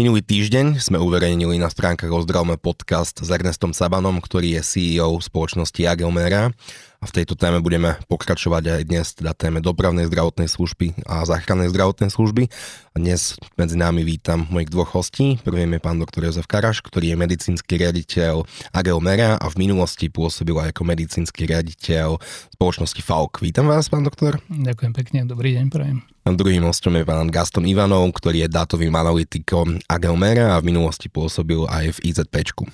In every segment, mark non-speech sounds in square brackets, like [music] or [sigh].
Minulý týždeň sme uverejnili na stránkach Ozdravme podcast s Ernestom Sabanom, ktorý je CEO spoločnosti Agelmera a v tejto téme budeme pokračovať aj dnes, teda téme dopravnej zdravotnej služby a záchrannej zdravotnej služby. A dnes medzi nami vítam mojich dvoch hostí. Prvým je pán doktor Jozef Karaš, ktorý je medicínsky riaditeľ Agelmera a v minulosti pôsobil aj ako medicínsky riaditeľ spoločnosti FAUK. Vítam vás, pán doktor. Ďakujem pekne, dobrý deň, prajem. A druhým hostom je pán Gaston Ivanov, ktorý je dátovým analytikom Agelmera a v minulosti pôsobil aj v IZPčku.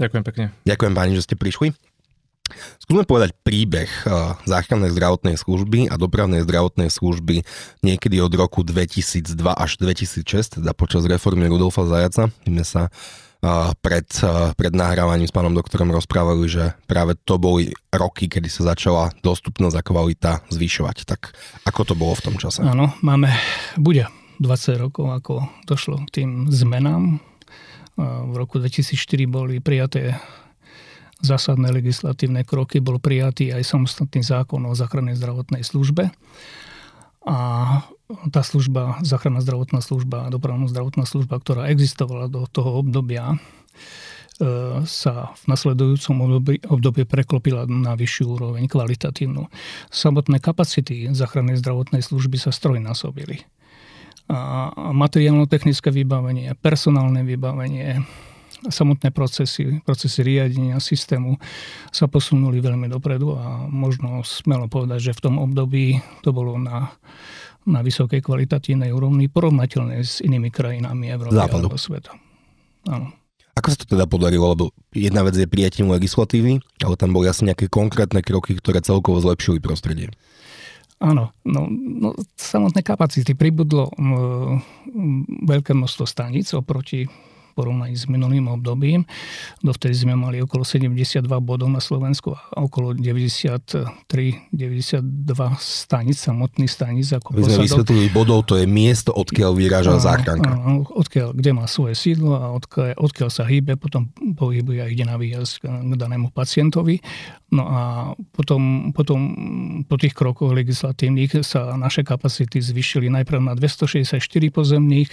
Ďakujem pekne. Ďakujem páni, že ste prišli. Skúsme povedať príbeh eh, záchrannej zdravotnej služby a dopravnej zdravotnej služby niekedy od roku 2002 až 2006, teda počas reformy Rudolfa Zajaca. Sme sa eh, pred, eh, pred nahrávaním s pánom doktorom rozprávali, že práve to boli roky, kedy sa začala dostupnosť a kvalita zvyšovať. Tak ako to bolo v tom čase? Áno, máme, bude 20 rokov, ako došlo k tým zmenám. V roku 2004 boli prijaté zásadné legislatívne kroky bol prijatý aj samostatný zákon o záchrannej zdravotnej službe. A tá služba, záchranná zdravotná služba a dopravná zdravotná služba, ktorá existovala do toho obdobia, e, sa v nasledujúcom období, období preklopila na vyššiu úroveň kvalitatívnu. Samotné kapacity záchrannej zdravotnej služby sa strojnásobili. A materiálno-technické vybavenie, personálne vybavenie, samotné procesy, procesy riadenia systému sa posunuli veľmi dopredu a možno smelo povedať, že v tom období to bolo na, na vysokej kvalitatívnej úrovni porovnateľné s inými krajinami Európy alebo sveta. Áno. Ako sa to teda podarilo? Lebo jedna vec je prijatím legislatívy, ale tam boli asi nejaké konkrétne kroky, ktoré celkovo zlepšili prostredie. Áno, no, no samotné kapacity. Pribudlo m, veľké množstvo staníc oproti porovnaní s minulým obdobím. Dovtedy sme mali okolo 72 bodov na Slovensku a okolo 93-92 stanic, samotných stanic ako Vy sme vysvetlili bodov, to je miesto, odkiaľ vyráža záchranka. Odkiaľ, kde má svoje sídlo a odkiaľ, odkiaľ sa hýbe, potom pohybuje a ide na výjazd k danému pacientovi. No a potom, potom po tých krokoch legislatívnych sa naše kapacity zvyšili najprv na 264 pozemných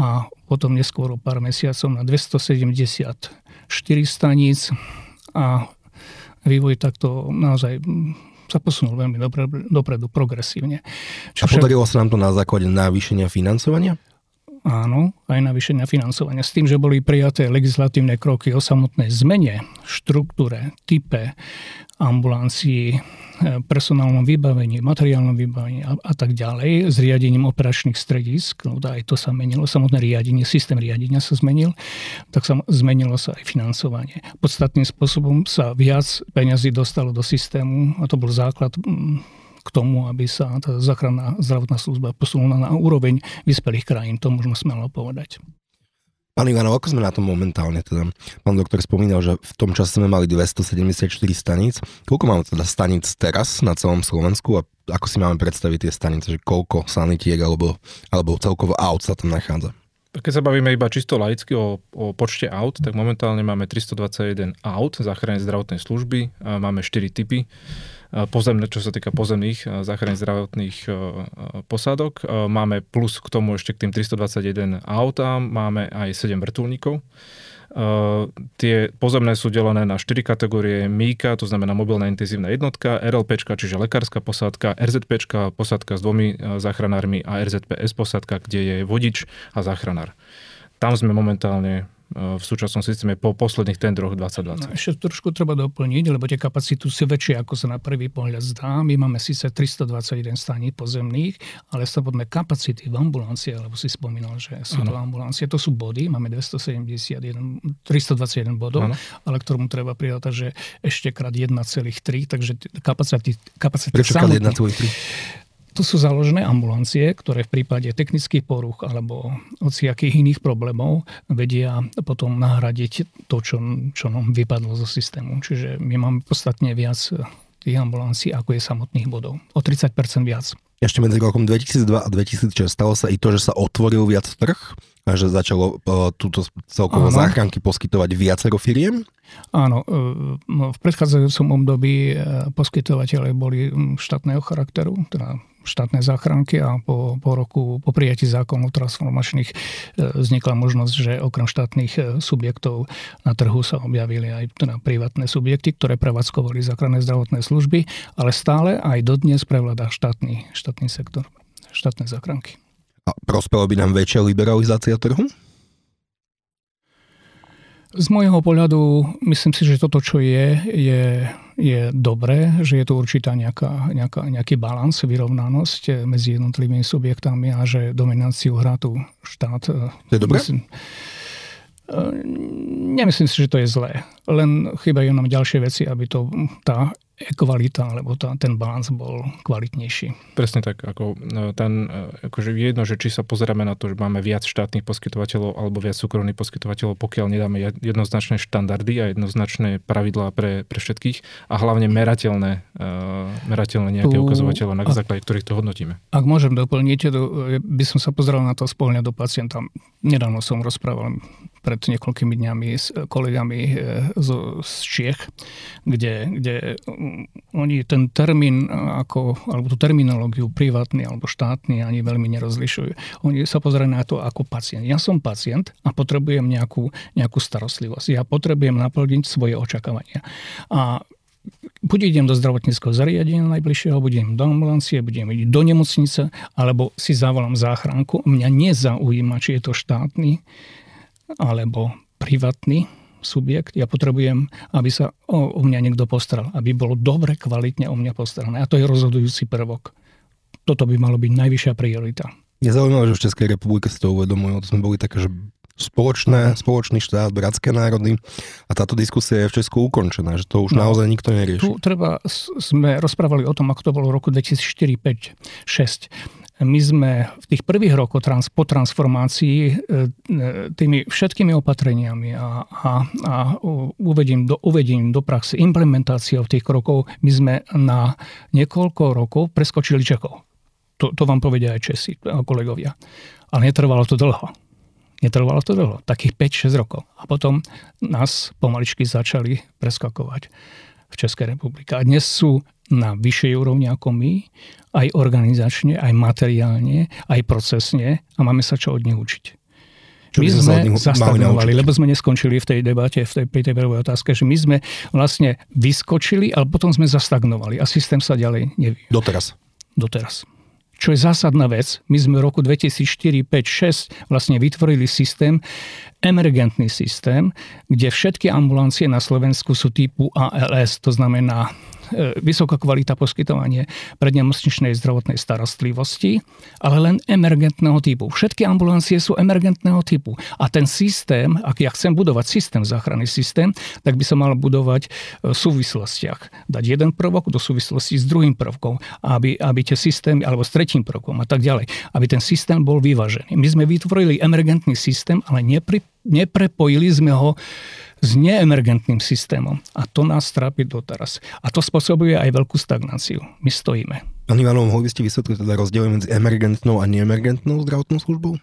a potom neskôr o pár mesiacov na 274 staníc a vývoj takto naozaj sa posunul veľmi dopredu, progresívne. Čo a podarilo sa nám to na základe navýšenia financovania? Áno, aj navýšenia financovania. S tým, že boli prijaté legislatívne kroky o samotnej zmene, štruktúre, type ambulancií, e, personálnom vybavení, materiálnom vybavení a, a tak ďalej, s riadením operačných stredisk, no aj to sa menilo, samotné riadenie, systém riadenia sa zmenil, tak sa zmenilo sa aj financovanie. Podstatným spôsobom sa viac peňazí dostalo do systému a to bol základ k tomu, aby sa tá záchranná zdravotná služba posunula na úroveň vyspelých krajín. To možno smelo povedať. Pán Ivanov, ako sme na tom momentálne? Teda, pán doktor spomínal, že v tom čase sme mali 274 staníc. Koľko máme teda staníc teraz na celom Slovensku a ako si máme predstaviť tie stanice, že koľko sanitiek alebo, alebo celkovo aut sa tam nachádza? Keď sa bavíme iba čisto laicky o, o počte aut, tak momentálne máme 321 aut záchrannej zdravotnej služby, máme 4 typy pozemné, čo sa týka pozemných záchranných zdravotných posádok. Máme plus k tomu ešte k tým 321 autám, máme aj 7 vrtulníkov. Uh, tie pozemné sú delené na 4 kategórie MIKA, to znamená mobilná intenzívna jednotka, RLP, čiže lekárska posádka, RZP, posádka s dvomi záchranármi a RZPS posádka, kde je vodič a záchranár. Tam sme momentálne v súčasnom systéme po posledných tendroch 2020. No, ešte trošku treba doplniť, lebo tie kapacity sú väčšie, ako sa na prvý pohľad zdá. My máme síce 321 staní pozemných, ale samotné kapacity v ambulancii, alebo si spomínal, že sú ano. to ambulancie, to sú body, máme 271, 321 bodov, ano. ale k tomu treba pridať, že ešte krát 1,3, takže kapacity, kapacity Prečo krát 1,3? To sú založené ambulancie, ktoré v prípade technických poruch alebo hociakých iných problémov vedia potom nahradiť to, čo, čo nám vypadlo zo systému. Čiže my máme podstatne viac tých ambulancií, ako je samotných bodov. O 30% viac. Ešte medzi rokom 2002 a 2006 stalo sa i to, že sa otvoril viac trh že začalo uh, túto celkovo Áno. záchranky poskytovať viacero firiem? Áno, e, v predchádzajúcom období e, poskytovateľe boli štátneho charakteru, teda štátne záchranky a po, po roku, po prijatí zákonov transformačných e, vznikla možnosť, že okrem štátnych subjektov na trhu sa objavili aj teda privátne subjekty, ktoré prevádzkovali záchranné zdravotné služby, ale stále aj dodnes prevláda štátny, štátny sektor, štátne záchranky. A prospela by nám väčšia liberalizácia trhu? Z môjho pohľadu myslím si, že toto, čo je, je, je dobré, že je to určitá nejaká, nejaká, nejaký balans, vyrovnanosť medzi jednotlivými subjektami a že dominanciu hrá tu štát. To je dobré? Myslím, Nemyslím si, že to je zlé. Len chýbajú nám ďalšie veci, aby to tá kvalita, alebo tá, ten balans bol kvalitnejší. Presne tak. Ako no, ten, e, akože jedno, že či sa pozeráme na to, že máme viac štátnych poskytovateľov alebo viac súkromných poskytovateľov, pokiaľ nedáme jednoznačné štandardy a jednoznačné pravidlá pre, pre všetkých a hlavne merateľné, merateľné nejaké tu, ukazovateľe, na základe ktorých to hodnotíme. Ak môžem doplniť, by som sa pozeral na to z pohľadu pacienta. Nedávno som rozprával pred niekoľkými dňami s kolegami e, z, z Čiech, kde, kde mm, oni ten termín, ako, alebo tú terminológiu privátny alebo štátny ani veľmi nerozlišujú. Oni sa pozerajú na to ako pacient. Ja som pacient a potrebujem nejakú, nejakú starostlivosť. Ja potrebujem naplniť svoje očakávania. A buď idem do zdravotníckého zariadenia najbližšieho, budem do ambulancie, budem ísť do nemocnice, alebo si zavolám záchranku. Mňa nezaujíma, či je to štátny alebo privátny subjekt, ja potrebujem, aby sa o, o mňa niekto postaral, aby bolo dobre, kvalitne o mňa postarané. A to je rozhodujúci prvok. Toto by malo byť najvyššia priorita. Je zaujímavé, že v Českej republike si to uvedomujú. To sme boli také, že spoločné, spoločný štát, bratské národy a táto diskusia je v Česku ukončená, že to už no, naozaj nikto nerieši. Tu treba, sme rozprávali o tom, ako to bolo v roku 2004, 5, 6 my sme v tých prvých rokoch trans, po transformácii e, e, tými všetkými opatreniami a, a, a uvedím, do, uvedím do praxe implementáciou tých krokov, my sme na niekoľko rokov preskočili Čechov. To, to vám povedia aj Česi, kolegovia. Ale netrvalo to dlho. Netrvalo to dlho, takých 5-6 rokov. A potom nás pomaličky začali preskakovať v Českej republike. A dnes sú na vyššej úrovni ako my, aj organizačne, aj materiálne, aj procesne a máme sa čo od nich učiť. Čo my sme zastagnovali, lebo sme neskončili v tej debate, v tej, tej prvej otázke, že my sme vlastne vyskočili, ale potom sme zastagnovali a systém sa ďalej nevyvíja. Doteraz. Doteraz. Čo je zásadná vec, my sme v roku 2004, 5, 6 vlastne vytvorili systém, emergentný systém, kde všetky ambulancie na Slovensku sú typu ALS, to znamená vysoká kvalita poskytovanie prednemocničnej zdravotnej starostlivosti, ale len emergentného typu. Všetky ambulancie sú emergentného typu. A ten systém, ak ja chcem budovať systém, záchranný systém, tak by som mal budovať e, v súvislostiach. Dať jeden prvok do súvislosti s druhým prvkom, aby, aby tie systémy, alebo s tretím prvkom a tak ďalej, aby ten systém bol vyvážený. My sme vytvorili emergentný systém, ale nepri, neprepojili sme ho s neemergentným systémom. A to nás trápi doteraz. A to spôsobuje aj veľkú stagnáciu. My stojíme. Pán Ivanov, mohli by ste vysvetliť teda rozdiel medzi emergentnou a neemergentnou zdravotnou službou?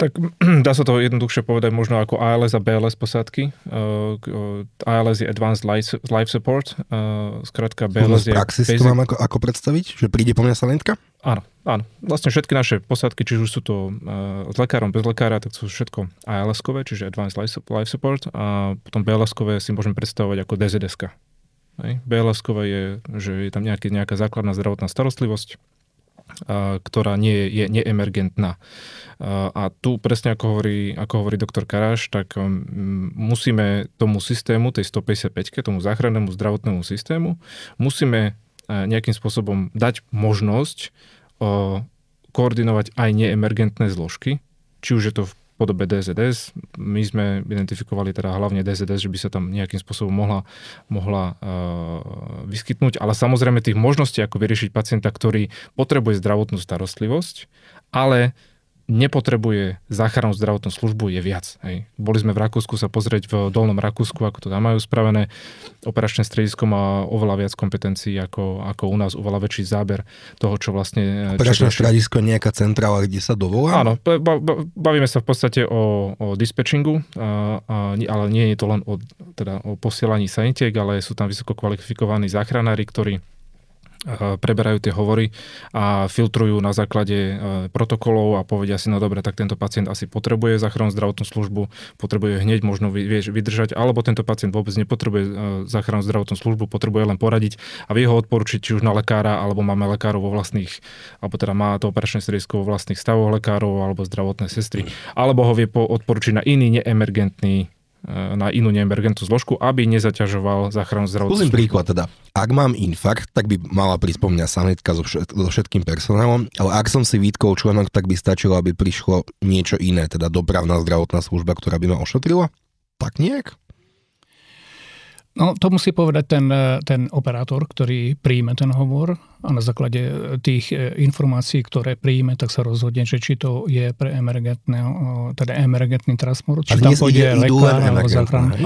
Tak [clears throat] dá sa to jednoduchšie povedať možno ako ALS a BLS posádky. Uh, ALS je Advanced Life, Life Support, uh, skrátka BLS je... V praxi si to mám ako, ako predstaviť? Že príde po mňa salentka? Áno, áno. Vlastne všetky naše posádky, či už sú to uh, s lekárom, bez lekára, tak sú všetko ALS-kové, čiže Advanced Life, Support a potom BLS-kové si môžeme predstavovať ako DZS-ka. BLS-kové je, že je tam nejaký, nejaká základná zdravotná starostlivosť, ktorá nie je, je neemergentná. A tu presne ako hovorí, ako hovorí doktor Karáš, tak um, musíme tomu systému, tej 155 tomu záchrannému zdravotnému systému, musíme nejakým spôsobom dať možnosť koordinovať aj neemergentné zložky, či už je to v podobe DZS. My sme identifikovali teda hlavne DZS, že by sa tam nejakým spôsobom mohla, mohla uh, vyskytnúť, ale samozrejme tých možností, ako vyriešiť pacienta, ktorý potrebuje zdravotnú starostlivosť, ale nepotrebuje záchrannú zdravotnú službu, je viac. Hej. Boli sme v Rakúsku sa pozrieť v Dolnom Rakúsku, ako to tam majú spravené. Operačné stredisko má oveľa viac kompetencií ako, ako u nás, oveľa väčší záber toho, čo vlastne... Operačné stredisko je nejaká centrála, kde sa dovolá? Áno, bavíme sa v podstate o, o dispečingu, a, a, ale nie je to len o, teda o posielaní sanitiek, ale sú tam vysoko kvalifikovaní záchranári, ktorí preberajú tie hovory a filtrujú na základe e, protokolov a povedia si, no dobre, tak tento pacient asi potrebuje záchrannú zdravotnú službu, potrebuje hneď možno vieš, vydržať, alebo tento pacient vôbec nepotrebuje e, záchrannú zdravotnú službu, potrebuje len poradiť a vie ho odporučiť či už na lekára, alebo máme lekárov vo vlastných, alebo teda má to operačné stredisko vo vlastných stavoch lekárov alebo zdravotné sestry, alebo ho vie odporučiť na iný neemergentný na inú neemergentnú zložku, aby nezaťažoval záchranu zdravotnú Skúsim príklad teda. Ak mám infarkt, tak by mala prísť po mňa sanitka so, všet, so všetkým personálom, ale ak som si výtkol členok, tak by stačilo, aby prišlo niečo iné, teda dopravná zdravotná služba, ktorá by ma ošetrila? Tak nejak? No, to musí povedať ten, e, ten operátor, ktorý príjme ten hovor a na základe e, tých e, informácií, ktoré príjme, tak sa rozhodne, že či to je pre emergentné, teda emergentný transport, či tam pôjde lekár alebo záchranný.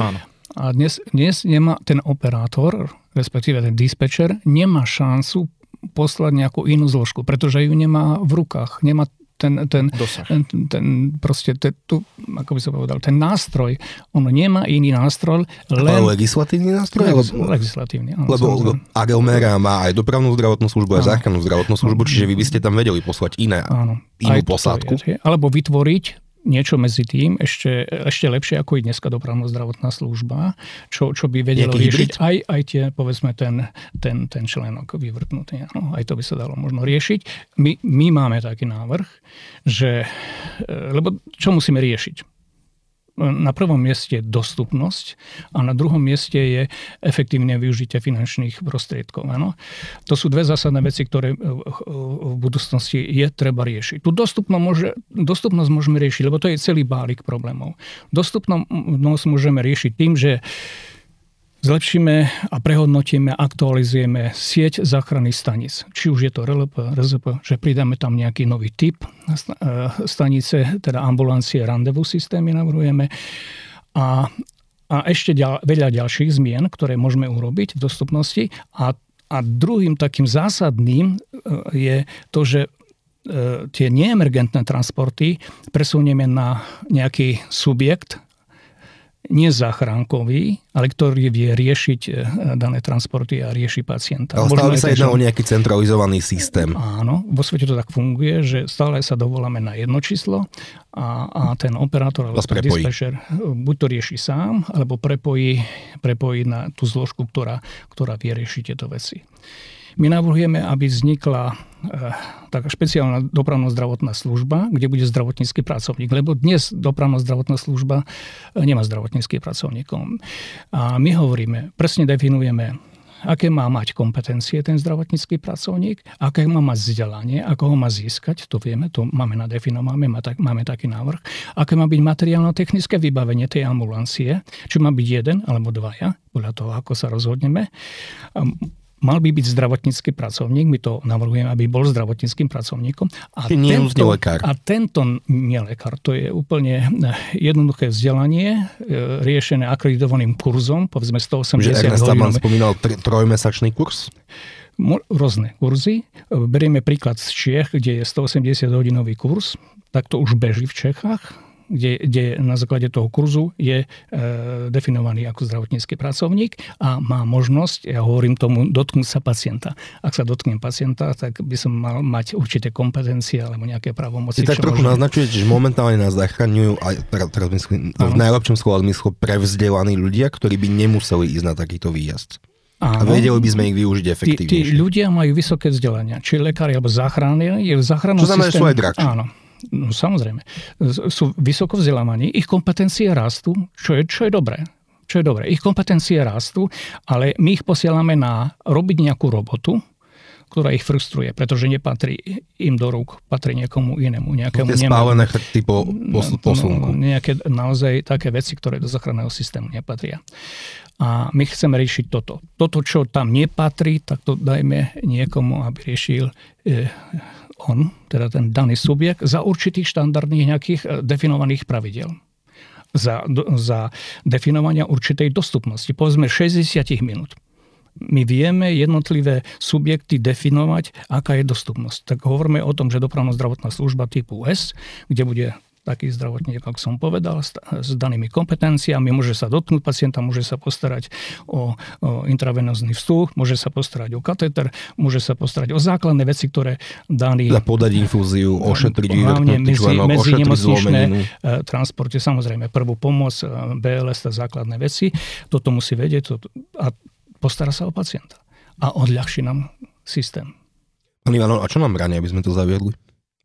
A dnes, dnes nemá ten operátor, respektíve ten dispečer, nemá šancu poslať nejakú inú zložku, pretože ju nemá v rukách. Nemá ten, ten, ten, ten proste, ten, tu, ako by som povedal, ten nástroj, on nemá iný nástroj, len... Ale legislatívny nástroj? Legis, lebo, legislatívny, áno. Lebo Agelmera má aj dopravnú zdravotnú službu, aj záchrannú zdravotnú službu, čiže vy by ste tam vedeli poslať iné, áno. inú aj posádku. Je, alebo vytvoriť niečo medzi tým, ešte, ešte lepšie ako je dneska dopravná zdravotná služba, čo, čo by vedelo riešiť aj, aj tie, povedzme, ten, ten, ten členok vyvrtnutý. No, aj to by sa dalo možno riešiť. My, my máme taký návrh, že, e, lebo čo musíme riešiť? Na prvom mieste dostupnosť a na druhom mieste je efektívne využitie finančných prostriedkov. Ano? To sú dve zásadné veci, ktoré v budúcnosti je treba riešiť. Tu môže, dostupnosť môžeme riešiť, lebo to je celý bálik problémov. Dostupnosť môžeme riešiť tým, že zlepšíme a prehodnotíme, aktualizujeme sieť záchranných staníc. Či už je to RLP, RZP, že pridáme tam nejaký nový typ e, stanice, teda ambulancie, randevu systémy navrhujeme. A, a ešte ďal, veľa ďalších zmien, ktoré môžeme urobiť v dostupnosti. A, a druhým takým zásadným e, je to, že e, tie neemergentné transporty presunieme na nejaký subjekt, nie záchrankový, ale ktorý vie riešiť e, dané transporty a rieši pacienta. Ale stále sa jedná o nejaký centralizovaný systém. Áno, vo svete to tak funguje, že stále sa dovoláme na jedno číslo a, a ten operátor alebo ten dispečer buď to rieši sám, alebo prepojí, prepojí na tú zložku, ktorá, ktorá vie riešiť tieto veci. My navrhujeme, aby vznikla taká špeciálna dopravná zdravotná služba, kde bude zdravotnícky pracovník, lebo dnes dopravná zdravotná služba eh, nemá zdravotníckých pracovníkov. A my hovoríme, presne definujeme, aké má mať kompetencie ten zdravotnícky pracovník, aké má mať vzdelanie, ako ho má získať, to vieme, to máme nadefinované, máme, tak, máme taký návrh, aké má byť materiálno-technické vybavenie tej ambulancie, či má byť jeden alebo dvaja, podľa toho, ako sa rozhodneme mal by byť zdravotnícky pracovník, my to navrhujeme, aby bol zdravotníckým pracovníkom. A tento, lekár. a tento nie lekár, to je úplne jednoduché vzdelanie, e, riešené akreditovaným kurzom, povedzme 180 Že Ernest spomínal trojmesačný kurz? rôzne kurzy. Berieme príklad z Čiech, kde je 180 hodinový kurz, tak to už beží v Čechách kde, kde na základe toho kurzu je e, definovaný ako zdravotnícky pracovník a má možnosť, ja hovorím tomu, dotknúť sa pacienta. Ak sa dotknem pacienta, tak by som mal mať určité kompetencie alebo nejaké právomoci. Ty tak trochu môžem... naznačujete, že momentálne nás zachraňujú aj teraz, teraz myslím, v najlepšom slova zmyslu prevzdelaní ľudia, ktorí by nemuseli ísť na takýto výjazd. Áno. A vedeli by sme ich využiť efektívne. Tí, tí ľudia majú vysoké vzdelania, či lekári alebo záchranní, je v záchrannom Čo znamená, systéme... sú aj drahší. Áno, No samozrejme. Sú vysoko vzdelaní, ich kompetencie rastú, čo je, čo je dobré. Čo je dobré. Ich kompetencie rastú, ale my ich posielame na robiť nejakú robotu, ktorá ich frustruje, pretože nepatrí im do rúk, patrí niekomu inému. Nejakému Tie spálené chrbty po posunku. No, nejaké naozaj také veci, ktoré do záchranného systému nepatria. A my chceme riešiť toto. Toto, čo tam nepatrí, tak to dajme niekomu, aby riešil e, on, teda ten daný subjekt, za určitých štandardných nejakých e, definovaných pravidel. Za, za definovania určitej dostupnosti, povedzme 60 minút my vieme jednotlivé subjekty definovať, aká je dostupnosť. Tak hovoríme o tom, že dopravná zdravotná služba typu S, kde bude taký zdravotník, ako som povedal, s, danými kompetenciami, môže sa dotknúť pacienta, môže sa postarať o, o intravenózny vstup, môže sa postarať o katéter, môže sa postarať o základné veci, ktoré daný... Za podať infúziu, ošetriť hlavne medzi, členok, medzi nemocničné e, transporte, samozrejme prvú pomoc, e, BLS, základné veci. Toto musí vedieť to, a postará sa o pacienta. A odľahší nám systém. Pán Ivano, a čo nám bráni, aby sme to zaviedli?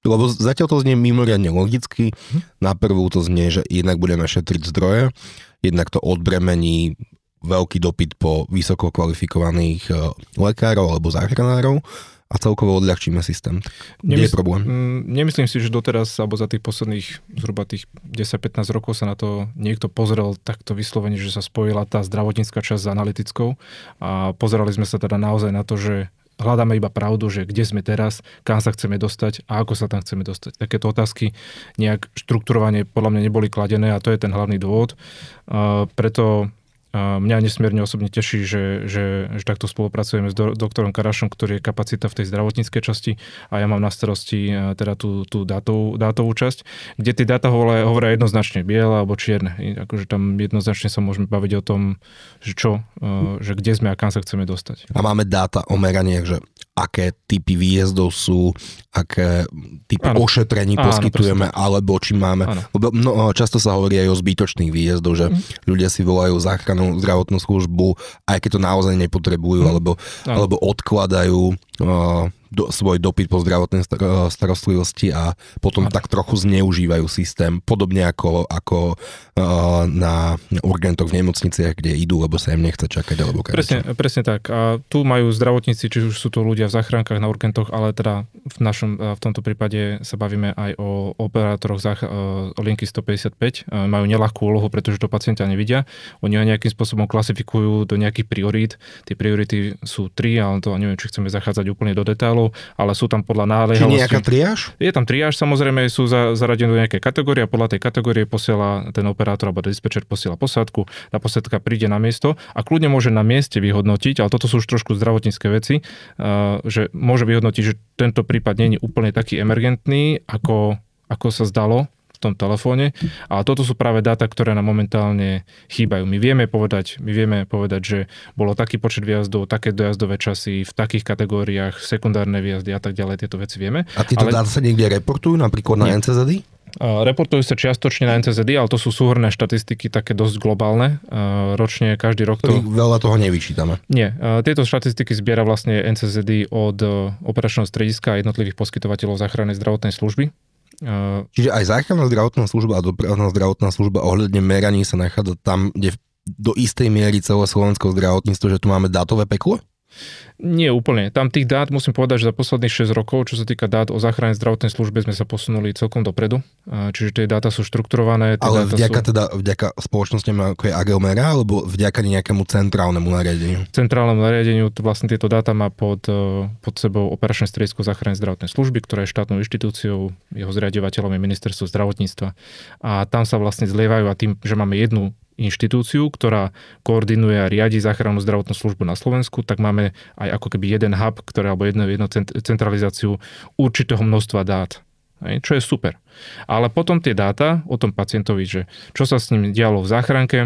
Lebo zatiaľ to znie mimoriadne logicky. Na prvú to znie, že jednak budeme šetriť zdroje, jednak to odbremení veľký dopyt po vysoko kvalifikovaných e, lekárov alebo záchranárov a celkovo odľahčíme systém. Nemysl- je problém? Nemyslím si, že doteraz, alebo za tých posledných zhruba tých 10-15 rokov sa na to niekto pozrel takto vyslovene, že sa spojila tá zdravotnícka časť s analytickou a pozerali sme sa teda naozaj na to, že hľadáme iba pravdu, že kde sme teraz, kam sa chceme dostať a ako sa tam chceme dostať. Takéto otázky nejak štrukturovanie podľa mňa neboli kladené a to je ten hlavný dôvod. Uh, preto Mňa nesmierne osobne teší, že, že, že takto spolupracujeme s do, doktorom Karašom, ktorý je kapacita v tej zdravotníckej časti a ja mám na starosti e, teda tú, tú dátovú, dátovú časť, kde tie dáta hovoria jednoznačne biele alebo čierne. Akože tam jednoznačne sa môžeme baviť o tom, že čo, e, že kde sme a kam sa chceme dostať. A máme dáta o meraniach, že aké typy výjazdov sú, aké typy ano. ošetrení ano, poskytujeme, ano, alebo či máme... Lebo no, často sa hovorí aj o zbytočných výjazdoch, že mm. ľudia si volajú záchranu zdravotnú službu, aj keď to naozaj nepotrebujú, mm. alebo, alebo odkladajú uh, do, svoj dopyt po zdravotnej starostlivosti a potom a. tak trochu zneužívajú systém, podobne ako, ako uh, na urgentoch v nemocniciach, kde idú, lebo sa im nechce čakať. Alebo presne, presne tak. A tu majú zdravotníci, či už sú to ľudia v záchrankách na urgentoch, ale teda v, našom, v tomto prípade sa bavíme aj o operátoroch zách, o linky 155. Majú nelahkú úlohu, pretože to pacienta nevidia. Oni ho nejakým spôsobom klasifikujú do nejakých priorít. Tie priority sú tri, ale to neviem, či chceme zachádzať úplne do detailu materiálov, ale sú tam podľa náliehavosti. Či nejaká triáž? Je tam triáž, samozrejme sú za, zaradené do nejaké kategórie a podľa tej kategórie posiela ten operátor alebo dispečer posiela posádku, tá posádka príde na miesto a kľudne môže na mieste vyhodnotiť, ale toto sú už trošku zdravotnícke veci, že môže vyhodnotiť, že tento prípad nie je úplne taký emergentný, ako, ako sa zdalo v tom telefóne. A toto sú práve dáta, ktoré nám momentálne chýbajú. My vieme povedať, my vieme povedať, že bolo taký počet výjazdov, také dojazdové časy v takých kategóriách, sekundárne výjazdy a tak ďalej, tieto veci vieme. A tieto ale... dáta sa niekde reportujú, napríklad na NCZD? Reportujú sa čiastočne na NCZD, ale to sú súhrné štatistiky také dosť globálne. Ročne, každý rok to... Veľa toho nevyčítame. Nie. Tieto štatistiky zbiera vlastne NCZD od operačného strediska a jednotlivých poskytovateľov záchrannej zdravotnej služby. Čiže aj záchranná zdravotná služba a dopravná zdravotná služba ohľadne meraní sa nachádza tam, kde do istej miery celé slovenského zdravotníctvo, že tu máme dátové peklo? Nie úplne. Tam tých dát musím povedať, že za posledných 6 rokov, čo sa týka dát o záchrane zdravotnej službe, sme sa posunuli celkom dopredu. Čiže tie dáta sú štrukturované. Ale vďaka, sú... teda, vďaka spoločnostiam ako je Ageomera, alebo vďaka nejakému centrálnemu nariadeniu? Centrálnemu nariadeniu vlastne tieto dáta má pod, e, pod sebou operačné stredisko záchrany zdravotnej služby, ktoré je štátnou inštitúciou, jeho zriadovateľom je ministerstvo zdravotníctva. A tam sa vlastne zlievajú a tým, že máme jednu inštitúciu, ktorá koordinuje a riadi záchrannú zdravotnú službu na Slovensku, tak máme aj ako keby jeden hub, ktorý, alebo jednu, jednu centralizáciu určitého množstva dát. Čo je super. Ale potom tie dáta o tom pacientovi, že čo sa s ním dialo v záchranke,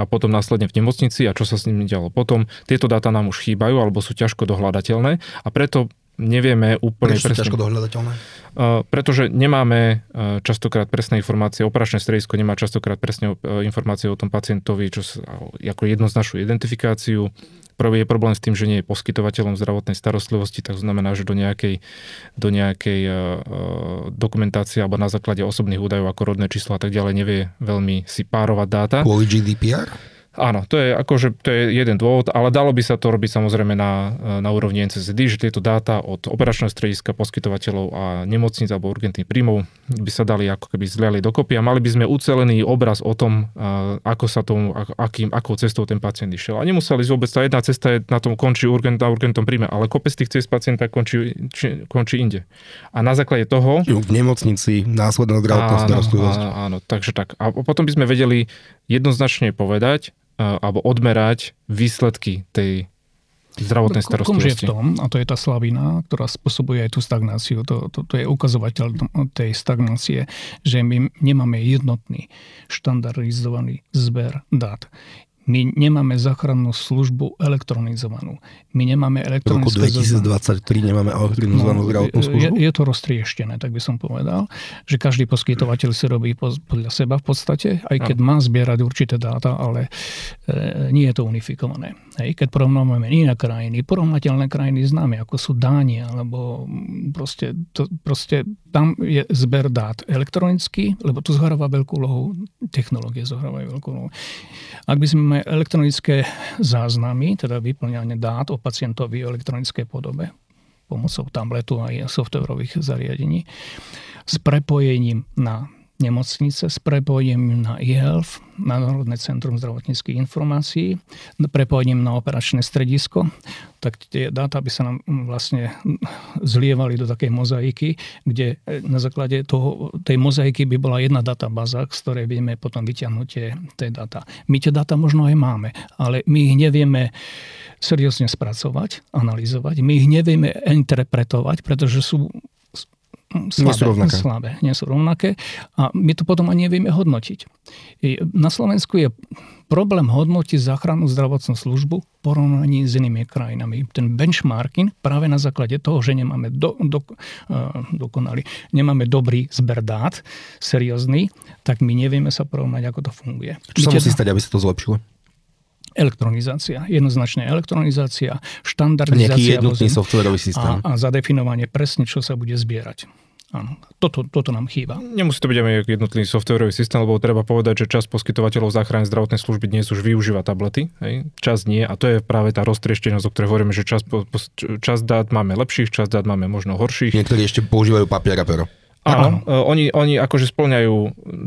a potom následne v nemocnici a čo sa s ním dialo potom. Tieto dáta nám už chýbajú alebo sú ťažko dohľadateľné a preto nevieme úplne Prečo presne. ťažko dohľadateľné? Uh, pretože nemáme uh, častokrát presné informácie, operačné stredisko nemá častokrát presne uh, informácie o tom pacientovi, čo sa, ako jednoznačnú identifikáciu. Prvý je problém s tým, že nie je poskytovateľom zdravotnej starostlivosti, tak znamená, že do nejakej, do nejakej uh, dokumentácie alebo na základe osobných údajov ako rodné číslo a tak ďalej nevie veľmi si párovať dáta. Kvôli GDPR? Áno, to je akože to je jeden dôvod, ale dalo by sa to robiť samozrejme na, na úrovni NCSD, že tieto dáta od operačného strediska, poskytovateľov a nemocníc alebo urgentných príjmov by sa dali ako keby zliali dokopy a mali by sme ucelený obraz o tom, ako sa tomu, akým, akou cestou ten pacient išiel. A nemuseli ísť vôbec, tá jedna cesta je, na tom končí urgent, na urgentnom príjme, ale kopec tých cest pacienta končí, či, končí inde. A na základe toho... V nemocnici, následná zdravotná starostlivosť. Áno, áno, takže tak. A potom by sme vedeli jednoznačne povedať, alebo odmerať výsledky tej zdravotnej starostlivosti. je v tom, a to je tá slavina, ktorá spôsobuje aj tú stagnáciu, to, to, to je ukazovateľ tej stagnácie, že my nemáme jednotný štandardizovaný zber dát. My nemáme záchrannú službu elektronizovanú. My nemáme elektronické... V roku 2023 nemáme elektronizovanú no, zdravotnú službu? Je, je to roztrieštené, tak by som povedal, že každý poskytovateľ si robí podľa seba v podstate, aj keď má zbierať určité dáta, ale e, nie je to unifikované. Hej, keď porovnávame iné krajiny, porovnateľné krajiny známe, ako sú Dánia, alebo proste, to, proste tam je zber dát elektronický, lebo tu zohráva veľkú úlohu, technológie zohrávajú veľkú úlohu. Ak by sme máme elektronické záznamy, teda vyplňanie dát o pacientovi v elektronickej podobe pomocou tabletu a softwarových zariadení s prepojením na nemocnice s prepojením na e-health, na Národné centrum zdravotníckých informácií, prepojením na operačné stredisko, tak tie dáta by sa nám vlastne zlievali do takej mozaiky, kde na základe toho, tej mozaiky by bola jedna databáza, z ktorej vieme potom vyťahnuť tie, tie dáta. My tie dáta možno aj máme, ale my ich nevieme seriózne spracovať, analyzovať, my ich nevieme interpretovať, pretože sú slabé, nie sú rovnaké. slabé, nie sú rovnaké a my to potom ani nevieme hodnotiť. Na Slovensku je problém hodnotiť záchrannú zdravotnú službu v porovnaní s inými krajinami. Ten benchmarking práve na základe toho, že nemáme do, do, uh, dokonalý, nemáme dobrý zber dát, seriózny, tak my nevieme sa porovnať, ako to funguje. Čo sa musí stať, aby sa to zlepšilo? Elektronizácia, jednoznačne elektronizácia, štandardizácia. Nejaký jednotný softwarový systém. A, a zadefinovanie presne, čo sa bude zbierať. Áno, toto, toto nám chýba. Nemusí to byť aj jednotný softwarový systém, lebo treba povedať, že časť poskytovateľov záchrannej zdravotnej služby dnes už využíva tablety, hej? čas nie a to je práve tá roztrieštenosť, o ktorej hovoríme, že čas, čas dát máme lepších, čas dát máme možno horších. Niektorí ešte používajú papier a pero. Áno, e, oni, oni akože splňajú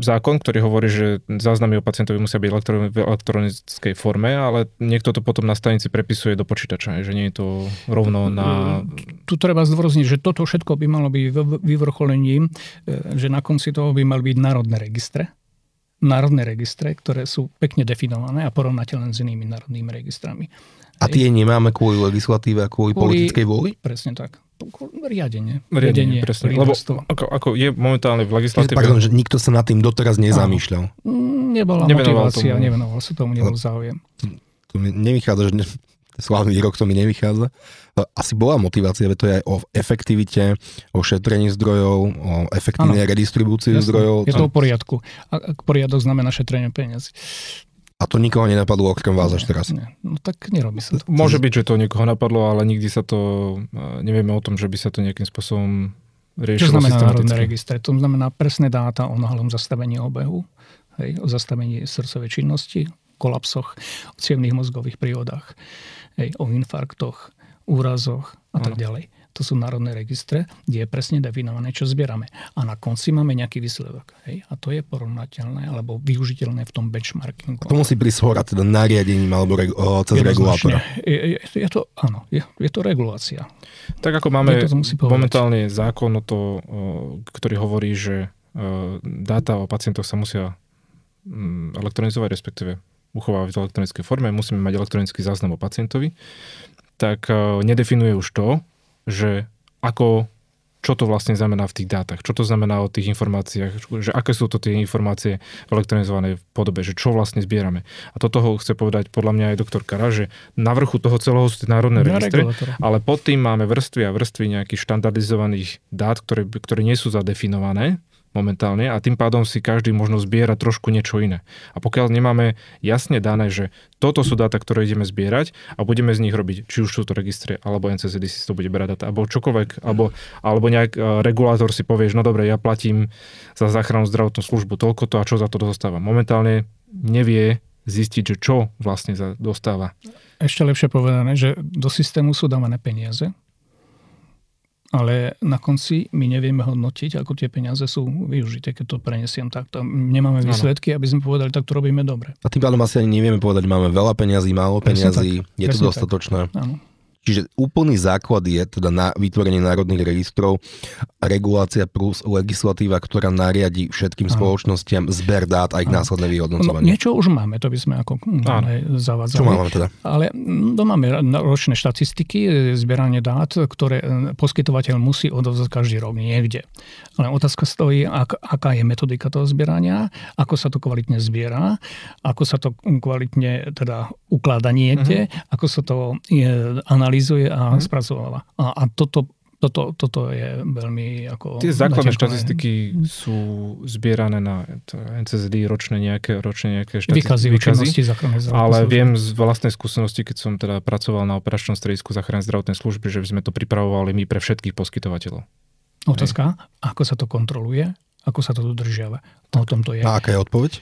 zákon, ktorý hovorí, že záznamy o pacientovi musia byť v elektronickej forme, ale niekto to potom na stanici prepisuje do počítača, že nie je to rovno na... Tu treba zdôrazniť, že toto všetko by malo byť vyvrcholením, e, že na konci toho by mali byť národné registre, národné registre, ktoré sú pekne definované a porovnateľné s inými národnými registrami. A tie nemáme kvôli legislatíve a kvôli, kvôli politickej vôli? Presne tak riadenie. Riadenie, presne. Lebo ako, ako je momentálne v legislatíve... Pardon, že nikto sa nad tým doteraz nezamýšľal. Mm, nebola nevenoval motivácia, tomu. nevenoval sa tomu, nebol záujem. To mi nevychádza, že ne, [laughs] slávny výrok to mi nevychádza. Asi bola motivácia, to je aj o efektivite, o šetrení zdrojov, o efektívnej redistribúcii zdrojov. Je to o poriadku. A poriadok znamená šetrenie peniazy. A to nikoho nenapadlo okrem vás až teraz. Nie. No tak nerobí sa to. Môže byť, že to niekoho napadlo, ale nikdy sa to, nevieme o tom, že by sa to nejakým spôsobom riešilo Čo znamená národné registre? To znamená presné dáta o náhlom zastavení obehu, hej, o zastavení srdcovej činnosti, kolapsoch, o cievných mozgových príhodách, hej, o infarktoch, úrazoch a tak ďalej to sú národné registre, kde je presne definované, čo zbierame. A na konci máme nejaký výsledok. Hej? A to je porovnateľné alebo využiteľné v tom benchmarkingu. To musí prísť hora, teda nariadením alebo regu- o, cez regulátora. Je, je, je, to, áno, je, je to regulácia. Tak ako máme momentálne zákon, o to, ktorý hovorí, že dáta o pacientoch sa musia mm, elektronizovať, respektíve uchovávať v elektronickej forme, musíme mať elektronický záznam o pacientovi, tak nedefinuje už to, že ako, čo to vlastne znamená v tých dátach, čo to znamená o tých informáciách, že aké sú to tie informácie v elektronizovanej podobe, že čo vlastne zbierame. A toto ho chce povedať podľa mňa aj doktor Kara, že na vrchu toho celého sú tie národné registre, ale pod tým máme vrstvy a vrstvy nejakých štandardizovaných dát, ktoré, ktoré nie sú zadefinované momentálne a tým pádom si každý možno zbiera trošku niečo iné. A pokiaľ nemáme jasne dané, že toto sú dáta, ktoré ideme zbierať a budeme z nich robiť, či už sú to registre, alebo NCSD si to bude brať data, alebo čokoľvek, alebo, alebo nejak uh, regulátor si povie, že no dobre, ja platím za záchranu zdravotnú službu toľko to a čo za to dostávam. Momentálne nevie zistiť, že čo vlastne dostáva. Ešte lepšie povedané, že do systému sú dávané peniaze, ale na konci my nevieme hodnotiť, ako tie peniaze sú využité, keď to prenesiem takto. Nemáme výsledky, aby sme povedali, tak to robíme dobre. A tým pádom asi ani nevieme povedať, máme veľa peňazí, málo peňazí, je to dostatočné. Áno. Čiže úplný základ je teda na vytvorenie národných registrov, regulácia plus legislatíva, ktorá nariadi všetkým Áno. spoločnostiam zber dát a ich následné vyhodnocovanie. No, niečo už máme, to by sme ako zavádzali. Čo máme teda? Ale to máme ročné štatistiky, zbieranie dát, ktoré e, poskytovateľ musí odovzdať každý rok niekde. Ale otázka stojí, ak, aká je metodika toho zbierania, ako sa to kvalitne zbiera, ako sa to kvalitne teda ukláda niekde, uh-huh. ako sa to je, analýzuje a hmm. spracováva. A, a toto toto, toto je veľmi ako... Tie základné štatistiky sú zbierané na NCSD ročné nejaké, ročné nejaké štatistiky. Vykazy, vykazy ale viem z vlastnej skúsenosti, keď som teda pracoval na operačnom stredisku záchrannej zdravotnej služby, že sme to pripravovali my pre všetkých poskytovateľov. Otázka, ako sa to kontroluje, ako sa to dodržiava. O tom to je. A aká je odpoveď?